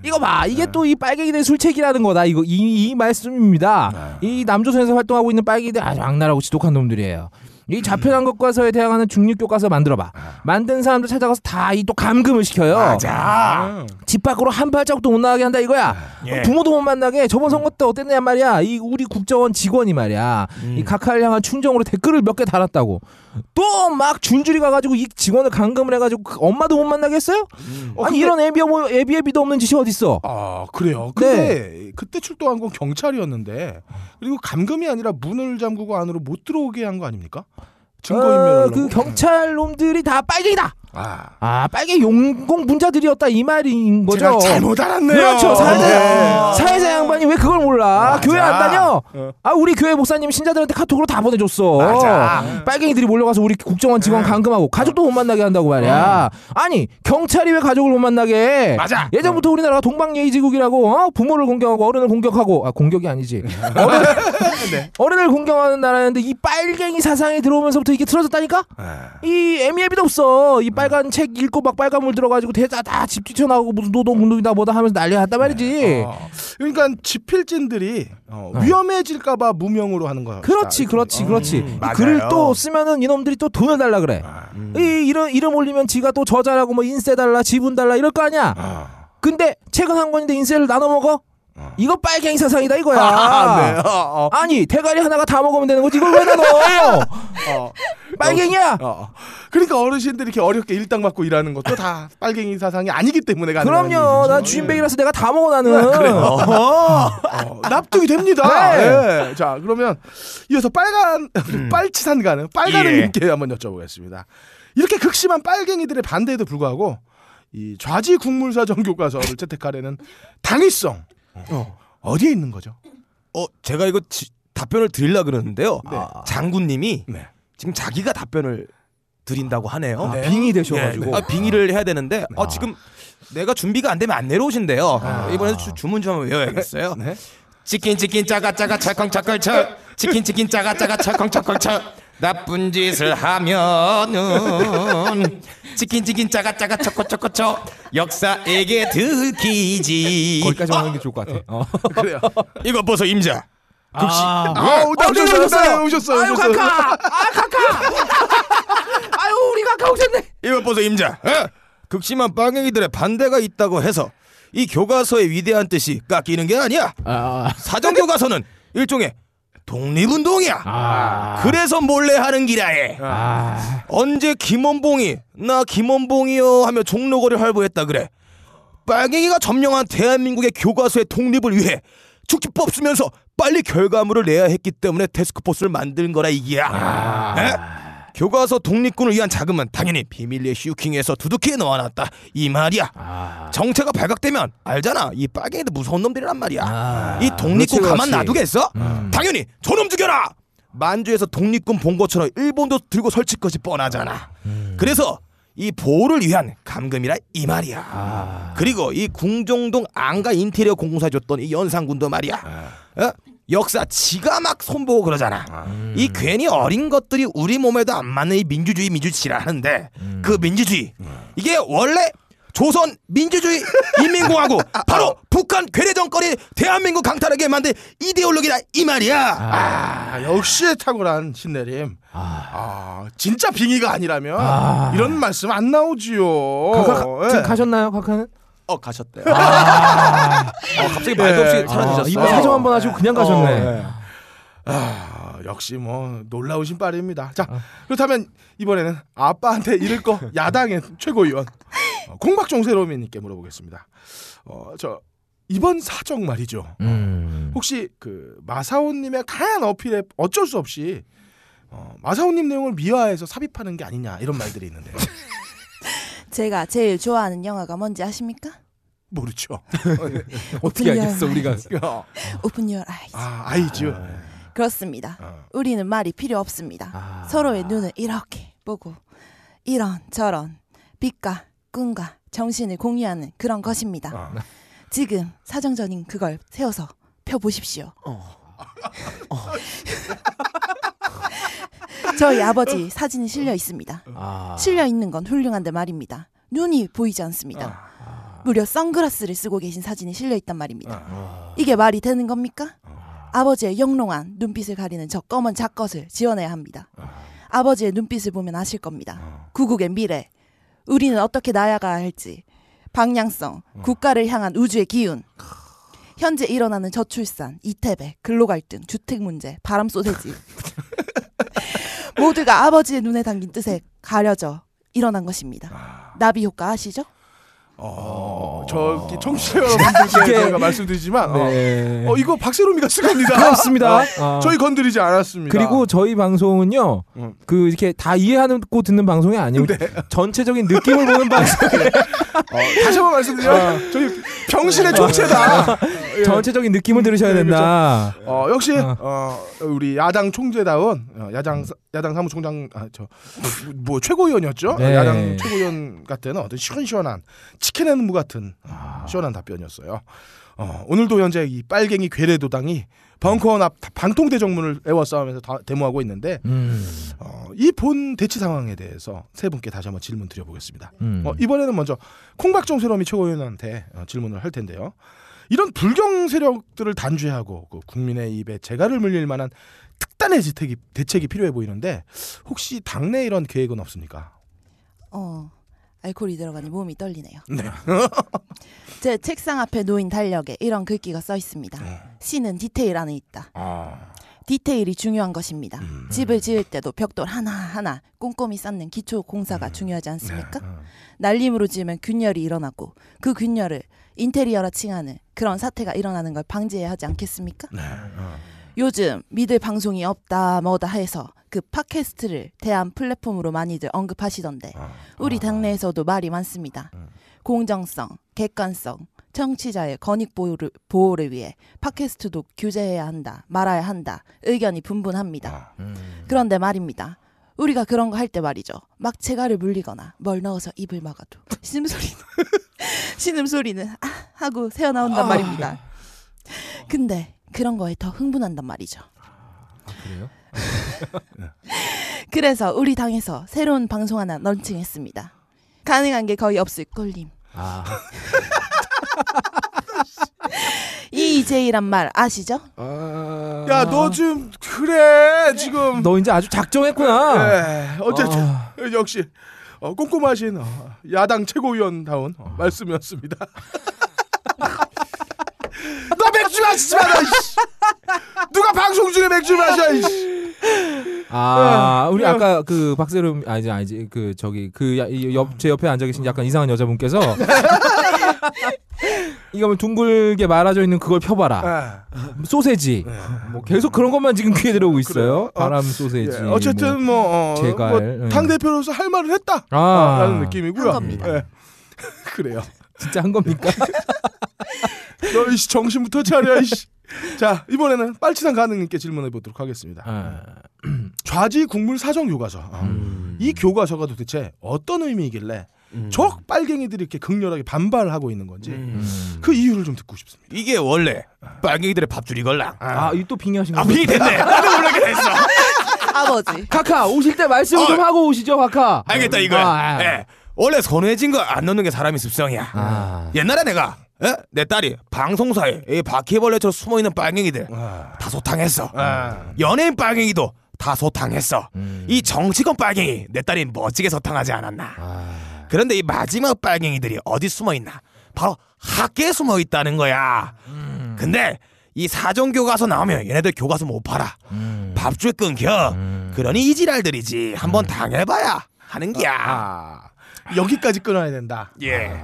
이거 봐 이게 또이 빨갱이들 술책이라는 거다 이거 이, 이 말씀입니다 이 남조선에서 활동하고 있는 빨갱이들 아주 악랄하고 지독한 놈들이에요 이 자편한 것과서에 대항하는 중립 교과서 만들어봐. 만든 사람들 찾아가서 다 이 또 감금을 시켜요. 아, 집 밖으로 한 발자국도 못 나가게 한다 이거야. 예. 부모도 못 만나게 저번 선거 때 어땠냐 말이야. 이 우리 국정원 직원이 말이야. 이 각하를 향한 충정으로 댓글을 몇 개 달았다고 또 막 줄줄이 가가지고 이 직원을 감금을 해가지고 그 엄마도 못 만나게 했어요? 어, 아니 근데- 이런 애비 뭐 애비 애비도 없는 짓이 어딨어 아 그래요. 네. 근데 그때 출동한 건 경찰이었는데 그리고 감금이 아니라 문을 잠그고 안으로 못 들어오게 한 거 아닙니까? 증거인멸을 어, 그 경찰 놈들이 다 빨갱이다. 아 아 빨갱이 용공 분자들이었다 이 말인 거죠. 제가 잘못 알았네요. 그렇죠. 사회자, 네. 사회자 양반이 왜 그걸 몰라? 맞아. 교회 안 다녀? 어. 아 우리 교회 목사님 신자들한테 카톡으로 다 보내줬어. 맞아. 빨갱이들이 몰려가서 우리 국정원 직원 네. 감금하고 가족도 못 만나게 한다고 말이야. 아니 경찰이 왜 가족을 못 만나게? 해? 맞아. 예전부터 우리나라가 동방예의지국이라고 어? 부모를 공격하고 어른을 공격하고 아 공격이 아니지. <laughs> 어른, 네. 어른을 공격하는 나라였는데 이 빨갱이 사상이 들어오면서부터 이게 틀어졌다니까? 아, 이 애미애비도 없어. 이 빨간 책 읽고 막 빨간 물 들어가지고 대자 다집 뛰쳐나오고 무슨 노동 운동이다 뭐다 하면서 난리가 났단 말이지. 어, 그러니까 지필진들이 어, 어. 위험해질까봐 무명으로 하는 거야. 그렇지, 그렇지, 그렇지. 이 음, 맞아요. 글을 또 쓰면은 이놈들이 또 돈을 달라 그래. 아, 이 이름 이름 올리면 지가 또 저자라고 뭐 인세 달라, 지분 달라 이럴 거 아니야. 아. 근데 책은 한 권인데 인세를 나눠 먹어? 이거 빨갱이 사상이다 이거야. <laughs> 아, 네. 어, 어, 아니 대가리 하나가 다 먹으면 되는 거지 이걸 왜 나눠? 어. 빨갱이야. 어. 그러니까 어르신들이 이렇게 어렵게 일당 받고 일하는 것도 다 빨갱이 사상이 아니기 때문에 가능한 그럼요. 난 주인백이라서 내가 다 먹어 나는. 그래요. 어, 납득이 됩니다. 네. 예. 자, 그러면 이어서 빨간 <laughs> 빨치산 가는 빨간님께 한번 여쭤보겠습니다. 이렇게 극심한 빨갱이들의 반대에도 불구하고 이 좌지 국물사정 교과서를 <laughs> 채택하려는 당위성 어. 어디에 있는 거죠? 어, 제가 이거 지- 답변을 드리려 그러는데요. 네. 장군님이 네. 지금 자기가 답변을 드린다고 하네요. 아, 빙이 되셔가지고. 아, 빙의를 해야 되는데 어, 지금 내가 준비가 안 되면 안 내려오신대요. 이번에 주, 주문 좀 한번 외워야겠어요. 네. 치킨 치킨 짜가 짜가 찰컹 찰컹 찰 치킨 치킨 짜가 짜가 찰컹 찰컹 찰 나쁜 짓을 하면은 치킨 치킨 짜가 짜가 초코 초코 초 역사에게 들키지 거기까지 하는 게 좋을 것 같아. 어. <laughs> 그래요. 이거 보소 임자 극시. 아. 아, 오셨어요. 오셨어요. 오셨어요. 아유 오셨어요. 카카. 아 카카. <laughs> 아유 우리 카카 오셨네. 이거 보소 임자 어? 극심한 빨갱이들의 반대가 있다고 해서 이 교과서의 위대한 뜻이 깎이는 게 아니야 아. 사정 교과서는 일종의 독립운동이야 아. 그래서 몰래 하는 기라해 아. 언제 김원봉이 나 김원봉이요 하며 종로거리 활보했다 그래 빨갱이가 점령한 대한민국의 교과서의 독립을 위해 축지법 쓰면서 빨리 결과물을 내야 했기 때문에 테스크포스를 만든 거라 이기야 에? 교과서 독립군을 위한 자금은 당연히 비밀리에 슈킹해서 두둑히 넣어놨다 이 말이야 아. 정체가 발각되면 알잖아 이 빨갱이들 무서운 놈들이란 말이야 아. 이 독립군 그렇지, 가만 그렇지. 놔두겠어? 음. 당연히 저놈 죽여라. 만주에서 독립군 본 것처럼 일본도 들고 설칠 것이 뻔하잖아. 음. 그래서 이 보호를 위한 감금이라 이 말이야. 아. 그리고 이 궁정동 안가 인테리어 공사 줬던 이 연산군도 말이야. 어? 역사 지가 막 손보고 그러잖아. 음. 이 괜히 어린 것들이 우리 몸에도 안 맞는 이 민주주의 민주치라 하는데 음. 그 민주주의 이게 원래 조선 민주주의 인민공화국 <laughs> 바로 북한 괴뢰정거리 대한민국 강탈하게 만든 이데올로기다 이 말이야. 아, 역시 탁월한 신내림. 아, 진짜 빙의가 아니라면 아. 이런 말씀 안 나오지요. 카카 가, 예. 가셨나요, 카카는? 어 가셨대요. 아, 어, 갑자기 말도 없이 예. 사라지셨어. 아, 이번 사정 한번 하시고 그냥 가셨네. 어, 예. 아, 역시 뭐 놀라우신 빠르입니다. 자, 그렇다면 이번에는 아빠한테 잃을 거 <laughs> 야당의 최고위원 어, 공박종 세로미님께 물어보겠습니다. 어, 저 이번 사정 말이죠. 음. 혹시 그 마사오님의 강한 어필에 어쩔 수 없이 어, 마사오님 내용을 미화해서 삽입하는 게 아니냐 이런 말들이 있는데요. <laughs> 제가 제일 좋아하는 영화가 뭔지 아십니까? 모르죠. <laughs> 어떻게 알겠어, 열 우리가. 어, Open your eyes. 아, 아이즈. 그렇습니다. 어. 우리는 말이 필요 없습니다. 아. 서로의 눈을 이렇게 보고 이런 저런 빛과 꿈과 정신을 공유하는 그런 것입니다. 어. 지금 사정전인 그걸 세워서 펴 보십시오. <laughs> 저희 아버지 사진이 실려 있습니다. 아. 실려 있는 건 훌륭한데 말입니다. 눈이 보이지 않습니다. 무려 선글라스를 쓰고 계신 사진이 실려 있단 말입니다. 이게 말이 되는 겁니까? 아버지의 영롱한 눈빛을 가리는 저 검은 작것을 지원해야 합니다. 아버지의 눈빛을 보면 아실 겁니다. 구국의 미래, 우리는 어떻게 나아가야 할지, 방향성, 국가를 향한 우주의 기운, 현재 일어나는 저출산, 이태백, 근로갈등, 주택 문제, 바람 소세지 <laughs> 모두가 아버지의 눈에 담긴 뜻에 가려져 일어난 것입니다. 나비 효과 아시죠? 어, 저기 청취자 여러분들께 제가 말씀드리지만 어, 네. 어, 이거 박세롬이가 쓴 겁니다. 그렇습니다. 어, 아. 저희 건드리지 않았습니다. 그리고 저희 방송은요, 음. 그 이렇게 다 이해하고 듣는 방송이 아니고 전체적인 느낌을 보는 방송. <laughs> 어, 다시 한번 말씀드리면 저희 병신의 총체다. 예. 전체적인 느낌을 들으셔야 네, 된다. 어, 역시 어. 어, 우리 야당 총재다운 어, 야당 사- 야당 사무총장 아, 저, 뭐 최고위원이었죠. 네. 야당 최고위원 같은 어떤 시원시원한 치킨 앤무 같은 어, 시원한 답변이었어요. 어, 오늘도 현재 이 빨갱이 괴뢰도당이 벙커원 앞 방통대 정문을 에워싸우면서 다- 데모하고 있는데 음. 어, 이본 대치 상황에 대해서 세 분께 다시 한번 질문 드려보겠습니다. 음. 어, 이번에는 먼저 콩박정 세롬이 최고위원한테 어, 질문을 할 텐데요. 이런 불경 세력들을 단죄하고 그 국민의 입에 재갈을 물릴 만한 특단의 대책이, 대책이 필요해 보이는데 혹시 당내 이런 계획은 없습니까? 어, 알코올이 들어가니 몸이 떨리네요. 네. <laughs> 제 책상 앞에 놓인 달력에 이런 글귀가 써 있습니다. 시는 디테일 안에 있다. 아, 디테일이 중요한 것입니다. 음. 집을 지을 때도 벽돌 하나하나 꼼꼼히 쌓는 기초 공사가 중요하지 않습니까? 어. 날림으로 지으면 균열이 일어나고 그 균열을 인테리어라 칭하는 그런 사태가 일어나는 걸 방지해야 하지 않겠습니까? 네. 어. 요즘 믿을 방송이 없다 뭐다 해서 그 팟캐스트를 대한 플랫폼으로 많이들 언급하시던데 어. 우리 당내에서도 말이 많습니다. 음. 공정성, 객관성, 청취자의 권익 보호를, 보호를 위해 팟캐스트도 규제해야 한다, 말아야 한다, 의견이 분분합니다. 어. 그런데 말입니다. 우리가 그런 거 할 때 말이죠. 막 재갈을 물리거나 뭘 넣어서 입을 막아도 <laughs> 신음소리는 <laughs> 신음소리는 아 하고 새어 나온단 말입니다. 근데 그런 거에 더 흥분한단 말이죠. 그래요? <laughs> 그래서 우리 당에서 새로운 방송 하나 런칭했습니다. 가능한 게 거의 없을 꼴림. 아. EJ란 말 아시죠? 야, 너좀 그래 지금. 너 이제 아주 작정했구나. 네, 어쨌든 아. 역시 어, 꼼꼼하신 어, 야당 최고위원다운 어, 말씀이었습니다. <laughs> 너 맥주 마시지 마라. 이씨. 누가 방송 중에 맥주 마셔. 이씨. 아, 우리 네. 아까 그 박세롬 아니지 아니지 그 저기 그옆제 옆에 앉아 계신 약간 이상한 여자분께서 <laughs> 이거 뭐 둥글게 말아져 있는 그걸 펴봐라. 아, 소세지. 뭐 계속 그런 것만 지금 귀에 들어오고 있어요. 그래요? 어, 바람 소세지. 예, 어쨌든 뭐, 어, 제갈, 뭐, 응. 당 대표로서 할 말을 했다. 아. 아, 라는 느낌이고요. 한 겁니다. 예. <laughs> 그래요. 진짜 한 겁니까? <laughs> 너 이씨 정신부터 차려. 이씨. 자 이번에는 빨치산 가능님께 질문해 보도록 하겠습니다. 아, <clears throat> 좌지 국물 사정 교과서. 어. 음. 이 교과서가 도대체 어떤 의미이길래 저 빨갱이들이 이렇게 극렬하게 반발하고 있는 건지 음. 그 이유를 좀 듣고 싶습니다. 이게 원래 빨갱이들의 밥줄이 걸랑. 아, 이 또 빙의하신 거. 아, 빙이 됐네. <laughs> 나도 몰라게 됐어. 아버지. 카카 오실 때 말씀 좀 어. 하고 오시죠, 카카. 알겠다 이거 야. 아, 아. 예. 원래 손해진 거 안 넣는 게 사람이 습성이야. 아. 옛날에 내가 에? 내 딸이 방송사에 이 바퀴벌레처럼 숨어 있는 빨갱이들 다 소탕했어. 연예인 빨갱이도 다 소탕했어. 이 정치권 빨갱이 내 딸이 멋지게 소탕하지 않았나. 그런데 이 마지막 빨갱이들이 어디 숨어 있나? 바로 학계에 숨어 있다는 거야. 근데 이 사정 교과서 나오면 얘네들 교과서 못 팔아. 밥줄 끊겨. 그러니 이 지랄들이지. 한번 당해봐야 하는 기야. 아, 여기까지 끊어야 된다. 예.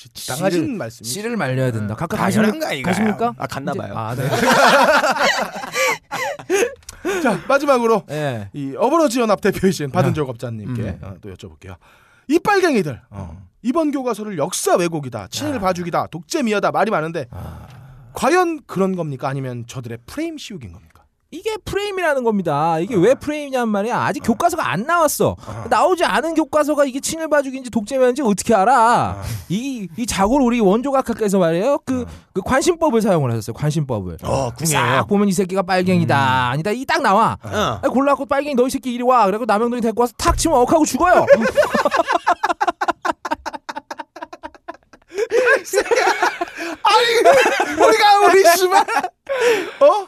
역시 지당하신 말씀이. 씨를 말려야 된다. 각각 가십니까? 가십니까? 아, 갔나 봐요. 아, 네. <laughs> 자 마지막으로 예. 이 어버러지 연합 대표이신 받은 아. 작업자님께 음. 어, 또 여쭤볼게요. 이 빨갱이들 어, 이번 교과서를 역사 왜곡이다, 친일 봐주기다, 독재미하다 말이 많은데 과연 그런 겁니까? 아니면 저들의 프레임 씌우기인 겁니까? 이게 프레임이라는 겁니다. 이게 왜 프레임이냐는 말이야. 아직 교과서가 안 나왔어. 나오지 않은 교과서가 이게 친일 봐주기인지 독재면인지 어떻게 알아? 이, 이 자고를 우리 원조각학께서 말이에요. 그, 그 관심법을 사용을 하셨어요. 관심법을. 어, 싹 궁예요. 보면 이 새끼가 빨갱이다. 아니다. 이 딱 나와. 어. 아, 골라갖고 빨갱이 너 이 새끼 이리 와. 그래고 남영동이 데리고 와서 탁 치면 억하고 죽어요. <laughs> 우리가 우리 씨발 어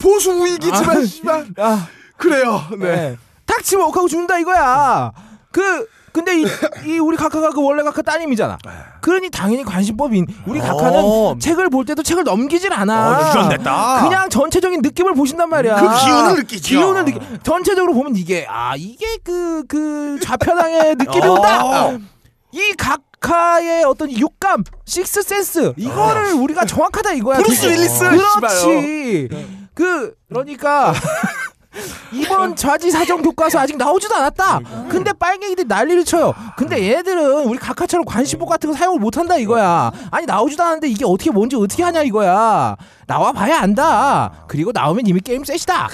보수 우익이지만 씨발 아, 그래요. 네. 네. 탁 치면 억하고 죽는다 이거야. 그 근데 이, 이 우리 각하가 그 원래 각하 따님이잖아. 그러니 당연히 관심법인 우리 각하는 어. 책을 볼 때도 책을 넘기질 않아. 어, 유전됐다. 그냥 전체적인 느낌을 보신단 말이야. 그 기운을 느끼죠. 기운을 느끼. 전체적으로 보면 이게 아 이게 그 그 좌편향의 <laughs> 느낌이 어. 온다. 이 각하의 어떤 육감, sixth sense 이거를 우리가 정확하다 이거야. 브루스. 윌리스, 그렇지. 그 그러니까. <laughs> 이번 좌지 사정 교과서 아직 나오지도 않았다. 근데 빨갱이들이 난리를 쳐요. 근데 얘네들은 우리 각하처럼 관심법 같은 거 사용을 못 한다 이거야. 아니 나오지도 않았는데 이게 어떻게 뭔지 어떻게 아냐 이거야. 나와 봐야 안다. 그리고 나오면 이미 game set이다.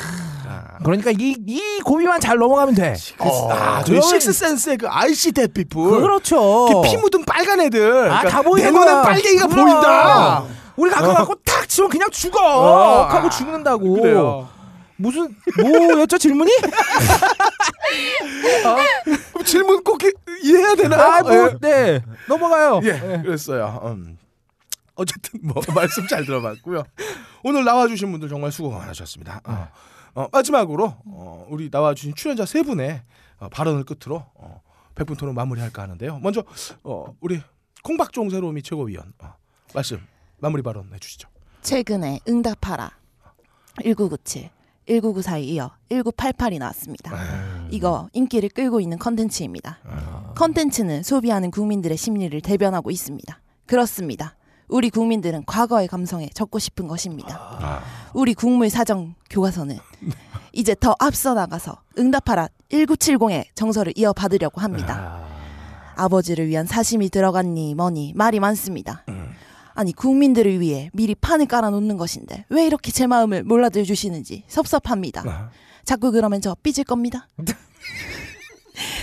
그러니까 이, 이 고비만 잘 넘어가면 돼. 아, 저희 그러면- 식스 센스의 그 아이시 대피플. 그렇죠. 피 묻은 빨간 애들. 아, 다내 보이는 눈엔 거야. 빨갱이가 그럼. 보인다. 우리 각하 갖고 탁 치면 그냥 죽어. 어. 하고 죽는다고. 그래요. 무슨 뭐였죠 질문이? 그럼 질문 꼭 이- 이해해야 되나요? 아, 뭐, 예. 네. 넘어가요. 예, 그랬어요. 음. 어쨌든 뭐 <laughs> 말씀 잘 들어봤고요. 오늘 나와주신 분들 정말 수고 많으셨습니다. 어, 어, 마지막으로 어, 우리 나와주신 출연자 세 분의 어, 발언을 끝으로 어, 백분 토론 마무리할까 하는데요. 먼저 어, 우리 콩박종 새로미 최고위원 어, 말씀 마무리 발언 해 주시죠. 최근에 응답하라 1997, 1994에 이어 1988이 나왔습니다. 이거 인기를 끌고 있는 컨텐츠입니다. 컨텐츠는 소비하는 국민들의 심리를 대변하고 있습니다. 그렇습니다. 우리 국민들은 과거의 감성에 적고 싶은 것입니다. 우리 국물 사정 교과서는 이제 더 앞서 나가서 응답하라 1970의 정서를 이어받으려고 합니다. 아 버지를 위한 사심이 들어갔니 뭐니 말이 많습니다. 아니 국민들을 위해 미리 판을 깔아놓는 것인데 왜 이렇게 제 마음을 몰라들 주시는지 섭섭합니다. 자꾸 그러면 저 삐질 겁니다. <laughs>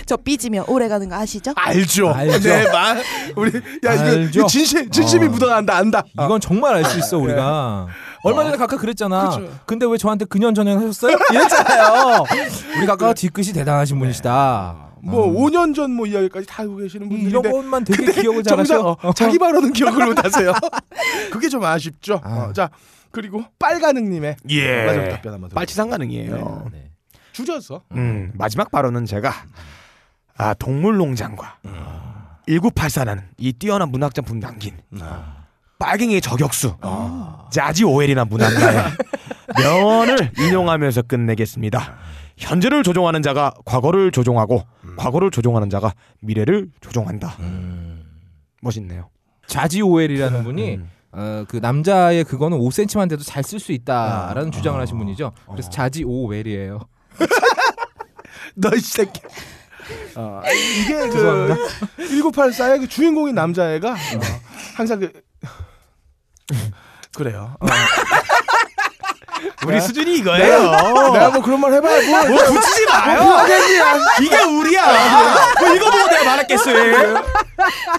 저 삐지면 오래 가는 거 아시죠? 알죠. 알죠. 네, 말 우리 야 이거. 이거 진심 진심이 어. 묻어난다 안다. 이건 정말 알 수 있어 우리가. 얼마 전에 각하 그랬잖아. 그쵸. 근데 왜 저한테 근년 전형 하셨어요? 이랬잖아요. <laughs> 우리 각하가 뒤끝이 대단하신 분이시다. 뭐 5년 전 뭐 이야기까지 다 알고 계시는 이- 이런 분들인데 것만 되게 기억을 <laughs> 잘하셔. 어, 자기 발언은 기억을 못하세요. <laughs> 그게 좀 아쉽죠. 아. 어, 자 그리고 빨가능님의 예. 마지막 답변 한번. 빨치산 가능이에요. 네. 줄였어. 음, 마지막 발언은 제가 아, 동물농장과 1984라는 이 뛰어난 문학 작품 남긴 빨갱이의 저격수 자지 오웰이나 문학가의 <laughs> 명언을 인용하면서 끝내겠습니다. 현재를 조종하는 자가 과거를 조종하고 과거를 조종하는 자가 미래를 조종한다. 멋있네요. 자지 오웰이라는 분이 음. 어, 그 남자의 그거는 5cm만 돼도 잘 쓸 수 있다라는 주장을 하신 분이죠. 그래서 자지 오웰이에요. <laughs> 너이 새끼. 어, 이게 그 1984의 그 주인공인 남자애가 어, 항상 그 <laughs> 그래요. <laughs> 어, 우리 수준이 내가, 이거예요. 내가 뭐 그런 말 해봐야 뭐, 뭐 붙이지 마요. 이게 우리야. 뭐 이거 보고 내가 말했겠어요.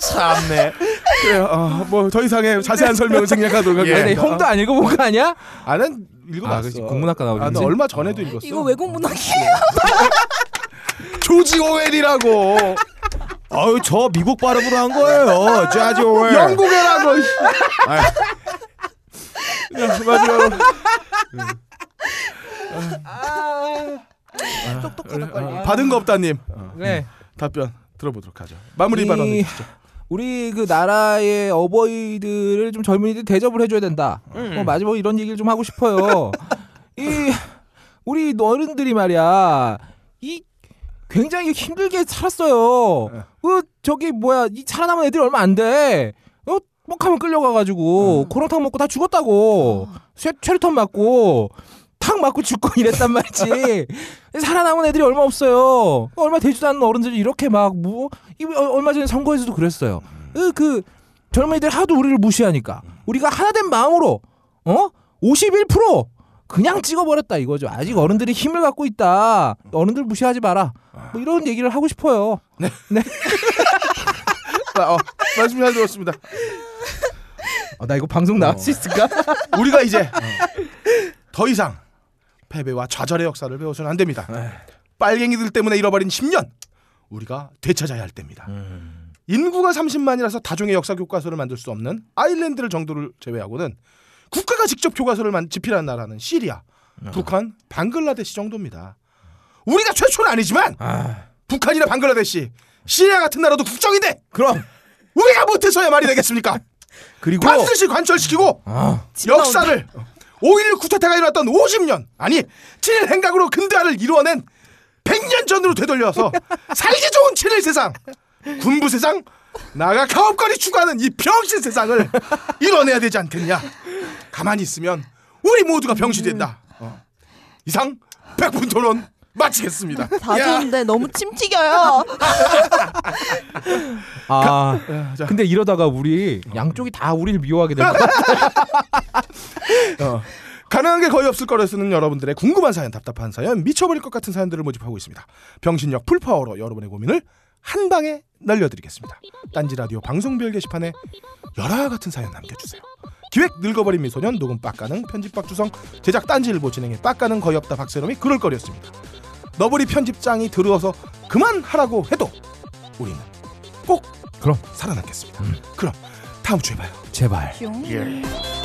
참네. 그래요. 어, 뭐더 이상의 자세한 설명을 생략하도록 근데 하겠습니다. 형도 안 읽어본 거 아니야? 아는 읽어봤어. 아. 국문학과 나오지. 아, 나 얼마 전에도 읽었어. 이거 외국 문학이에요. <laughs> 조지 오웰이라고. 아유 저 미국 발음으로 한 거예요. 짜죠 왜? 영국애라고. 씨. 야, 마지막으로 어, 받은 거 없다님 네. 답변 들어보도록 하죠. 마무리 이- 발언 해주시죠. 우리 그 나라의 어버이들을 좀 젊은이들 대접을 해줘야 된다. 뭐 마지막 이런 얘기를 좀 하고 싶어요. <laughs> 이 우리 어른들이 말이야 이 굉장히 힘들게 살았어요. 그 저기 뭐야 이 살아남은 애들이 얼마 안 돼. 어 뻑하면 끌려가가지고 고렁탕 먹고 다 죽었다고. 쇠, 최루탄 맞고 탁 맞고 죽고 <laughs> 이랬단 말이지. 살아남은 애들이 얼마 없어요. 얼마 되지도 않는 어른들이 이렇게 막뭐 얼마 전에 선거에서도 그랬어요. 그, 그 젊은이들 하도 우리를 무시하니까 우리가 하나된 마음으로 어 51% 그냥 찍어버렸다 이거죠. 아직 어른들이 힘을 갖고 있다. 어른들 무시하지 마라. 뭐 이런 얘기를 하고 싶어요. 아, <laughs> 어, 말씀 잘 들었습니다. 아, 나 이거 방송 나갈 수 있을까? <laughs> 우리가 이제 더 이상 패배와 좌절의 역사를 배워서는 안 됩니다. 빨갱이들 때문에 잃어버린 10년 우리가 되찾아야 할 때입니다. 인구가 30만이라서 다중의 역사 교과서를 만들 수 없는 아일랜드를 정도를 제외하고는 국가가 직접 교과서를 만 집필한 나라는 시리아, 북한, 방글라데시 정도입니다. 우리가 최초는 아니지만 북한이나 방글라데시, 시리아 같은 나라도 국정인데 그럼 우리가 못해서야 말이 되겠습니까? 그리고 반드시 관철시키고 역사를 5.16 쿠데타가 일어났던 50년 아니 7일 행각으로 근대화를 이루어낸 100년 전으로 되돌려서 <laughs> 살기 좋은 7일 세상 군부 세상 나가 가업거리 추구하는 이 병신 세상을 이뤄내야 되지 않겠냐. 가만히 있으면 우리 모두가 병신이 된다. 어. 이상 100분 토론 마치겠습니다 다 야. 좋은데 너무 침 튀겨요. <laughs> 아 자. 근데 이러다가 우리 양쪽이 다 우리를 미워하게 될것 같아. <laughs> 어. 가능한 게 거의 없을 거라 쓰는 여러분들의 궁금한 사연, 답답한 사연, 미쳐버릴 것 같은 사연들을 모집하고 있습니다. 병신력 풀파워로 여러분의 고민을 한 방에 날려드리겠습니다. 딴지 라디오 방송별 게시판에 열화 같은 사연 남겨주세요. 기획 늙어버린 미소년 녹음 빡가능 편집 박주성 제작 딴지일보 진행의 빡가능 거의 없다 박세롬이 그럴 거리였습니다. 너브리 편집장이 들어서 그만하라고 해도 우리는 꼭 그럼. 살아남겠습니다. 그럼 다음 주에 봐요. 제발. 뿅.「